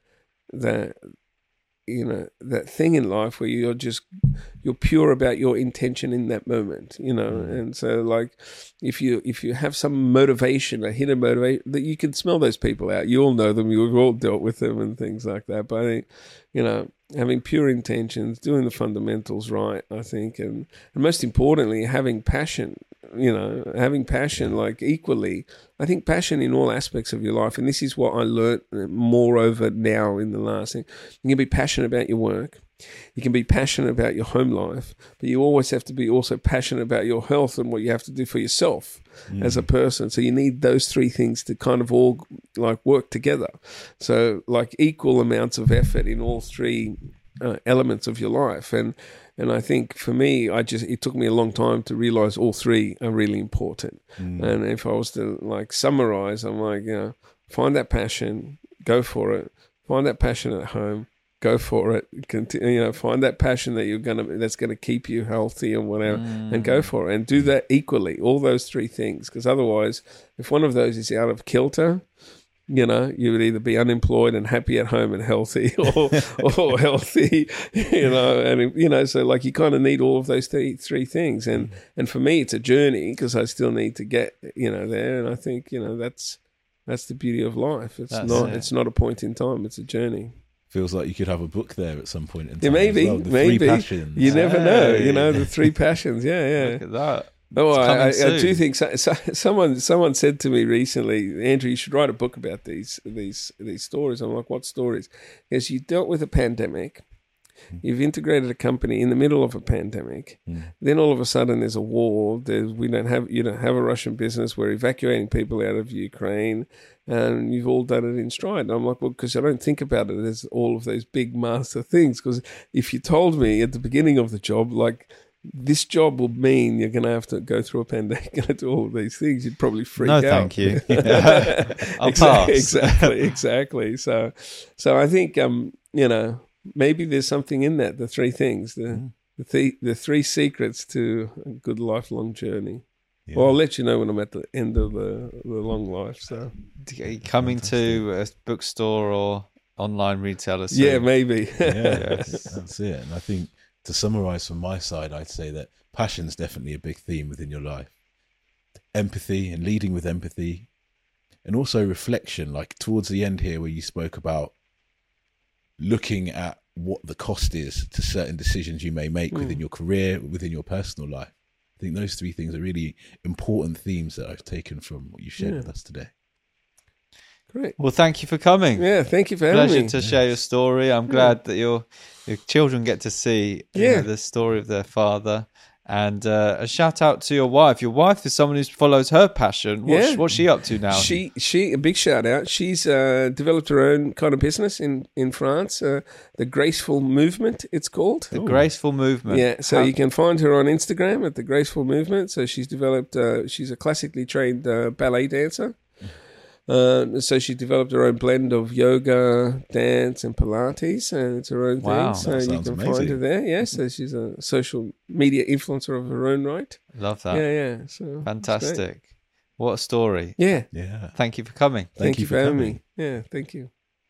that you know that thing in life where you're just you're pure about your intention in that moment you know? Mm. And so like if you if you have some motivation a hidden motivation that you can smell those people out. You all know them. You've all dealt with them and things like that. But i think you know having pure intentions doing the fundamentals right i think and, and most importantly having passion you know having passion like equally. I think passion in all aspects of your life and this is what i learnt moreover now in the last thing. You can be passionate about your work. You can be passionate about your home life but you always have to be also passionate about your health and what you have to do for yourself as a person. So you need those three things to kind of all like work together. So like equal amounts of effort in all three uh, elements of your life. And and I think for me I just it took me a long time to realize all three are really important. Mm. And if I was to like summarize I'm like you know find that passion go for it. Find that passion at home go for it. Continue, you know find that passion that you're gonna that's gonna keep you healthy and whatever and go mm. for it and do that equally all those three things. Because otherwise if one of those is out of kilter you know, you would either be unemployed and happy at home and healthy, or or healthy, you know, and you know, so like you kind of need all of those three three things, and mm-hmm. and for me, it's a journey because I still need to get you know there, and I think you know that's that's the beauty of life. It's That's not it. it's not a point in time; it's a journey. Feels like you could have a book there at some point in time. Yeah, maybe, well. Maybe you never know. You know, the three passions. Yeah, yeah. Look at that. Oh, I, I, I do think so, so, someone someone said to me recently, Andrew, you should write a book about these these these stories. I'm like, what stories? Because you dealt with a pandemic, You've integrated a company in the middle of a pandemic. Mm. Then all of a sudden there's a war. There's, we don't have you don't have a Russian business. We're evacuating people out of Ukraine, and you've all done it in stride. And I'm like, well, because I don't think about it as all of those big master things. Because if you told me at the beginning of the job, like this job will mean you're going to have to go through a pandemic and do all these things, you'd probably freak No, out. thank you. I'll exactly, pass. exactly, exactly. So, so I think um, you know maybe there's something in that. The three things, the Mm. the, th- the three secrets to a good lifelong journey. Yeah. Well, I'll let you know when I'm at the end of the, the long life. So Coming to a bookstore or online retailer. soon. yeah, maybe. yeah, Yes. that's it. And I think to summarize from my side, I'd say that passion's definitely a big theme within your life. Empathy and leading with empathy, and also reflection. Like towards the end here, where you spoke about looking at what the cost is to certain decisions you may make within hmm. your career, within your personal life. I think those three things are really important themes that I've taken from what you shared Yeah. with us today. Great. Well, thank you for coming. Yeah, thank you for having Pleasure me. to share your story. I'm glad that your your children get to see you Yeah. know, the story of their father. And uh, a shout out to your wife. Your wife is someone who follows her passion. What's, Yeah. what's she up to now? She she a big shout out. She's uh, developed her own kind of business in in France. Uh, the Graceful Movement, it's called. the graceful movement. Yeah, so you can find her on Instagram at the Graceful Movement. So she's developed. Uh, she's a classically trained uh, ballet dancer. Uh, so she developed her own blend of yoga, dance, and Pilates, and it's her own Wow. thing. So you sounds can find her there. Yeah, so she's a social media influencer of her own right. Love that. Yeah, yeah. So. Fantastic. What a story. Yeah. Yeah. Thank you for coming. Thank, you for having me. Yeah, thank you.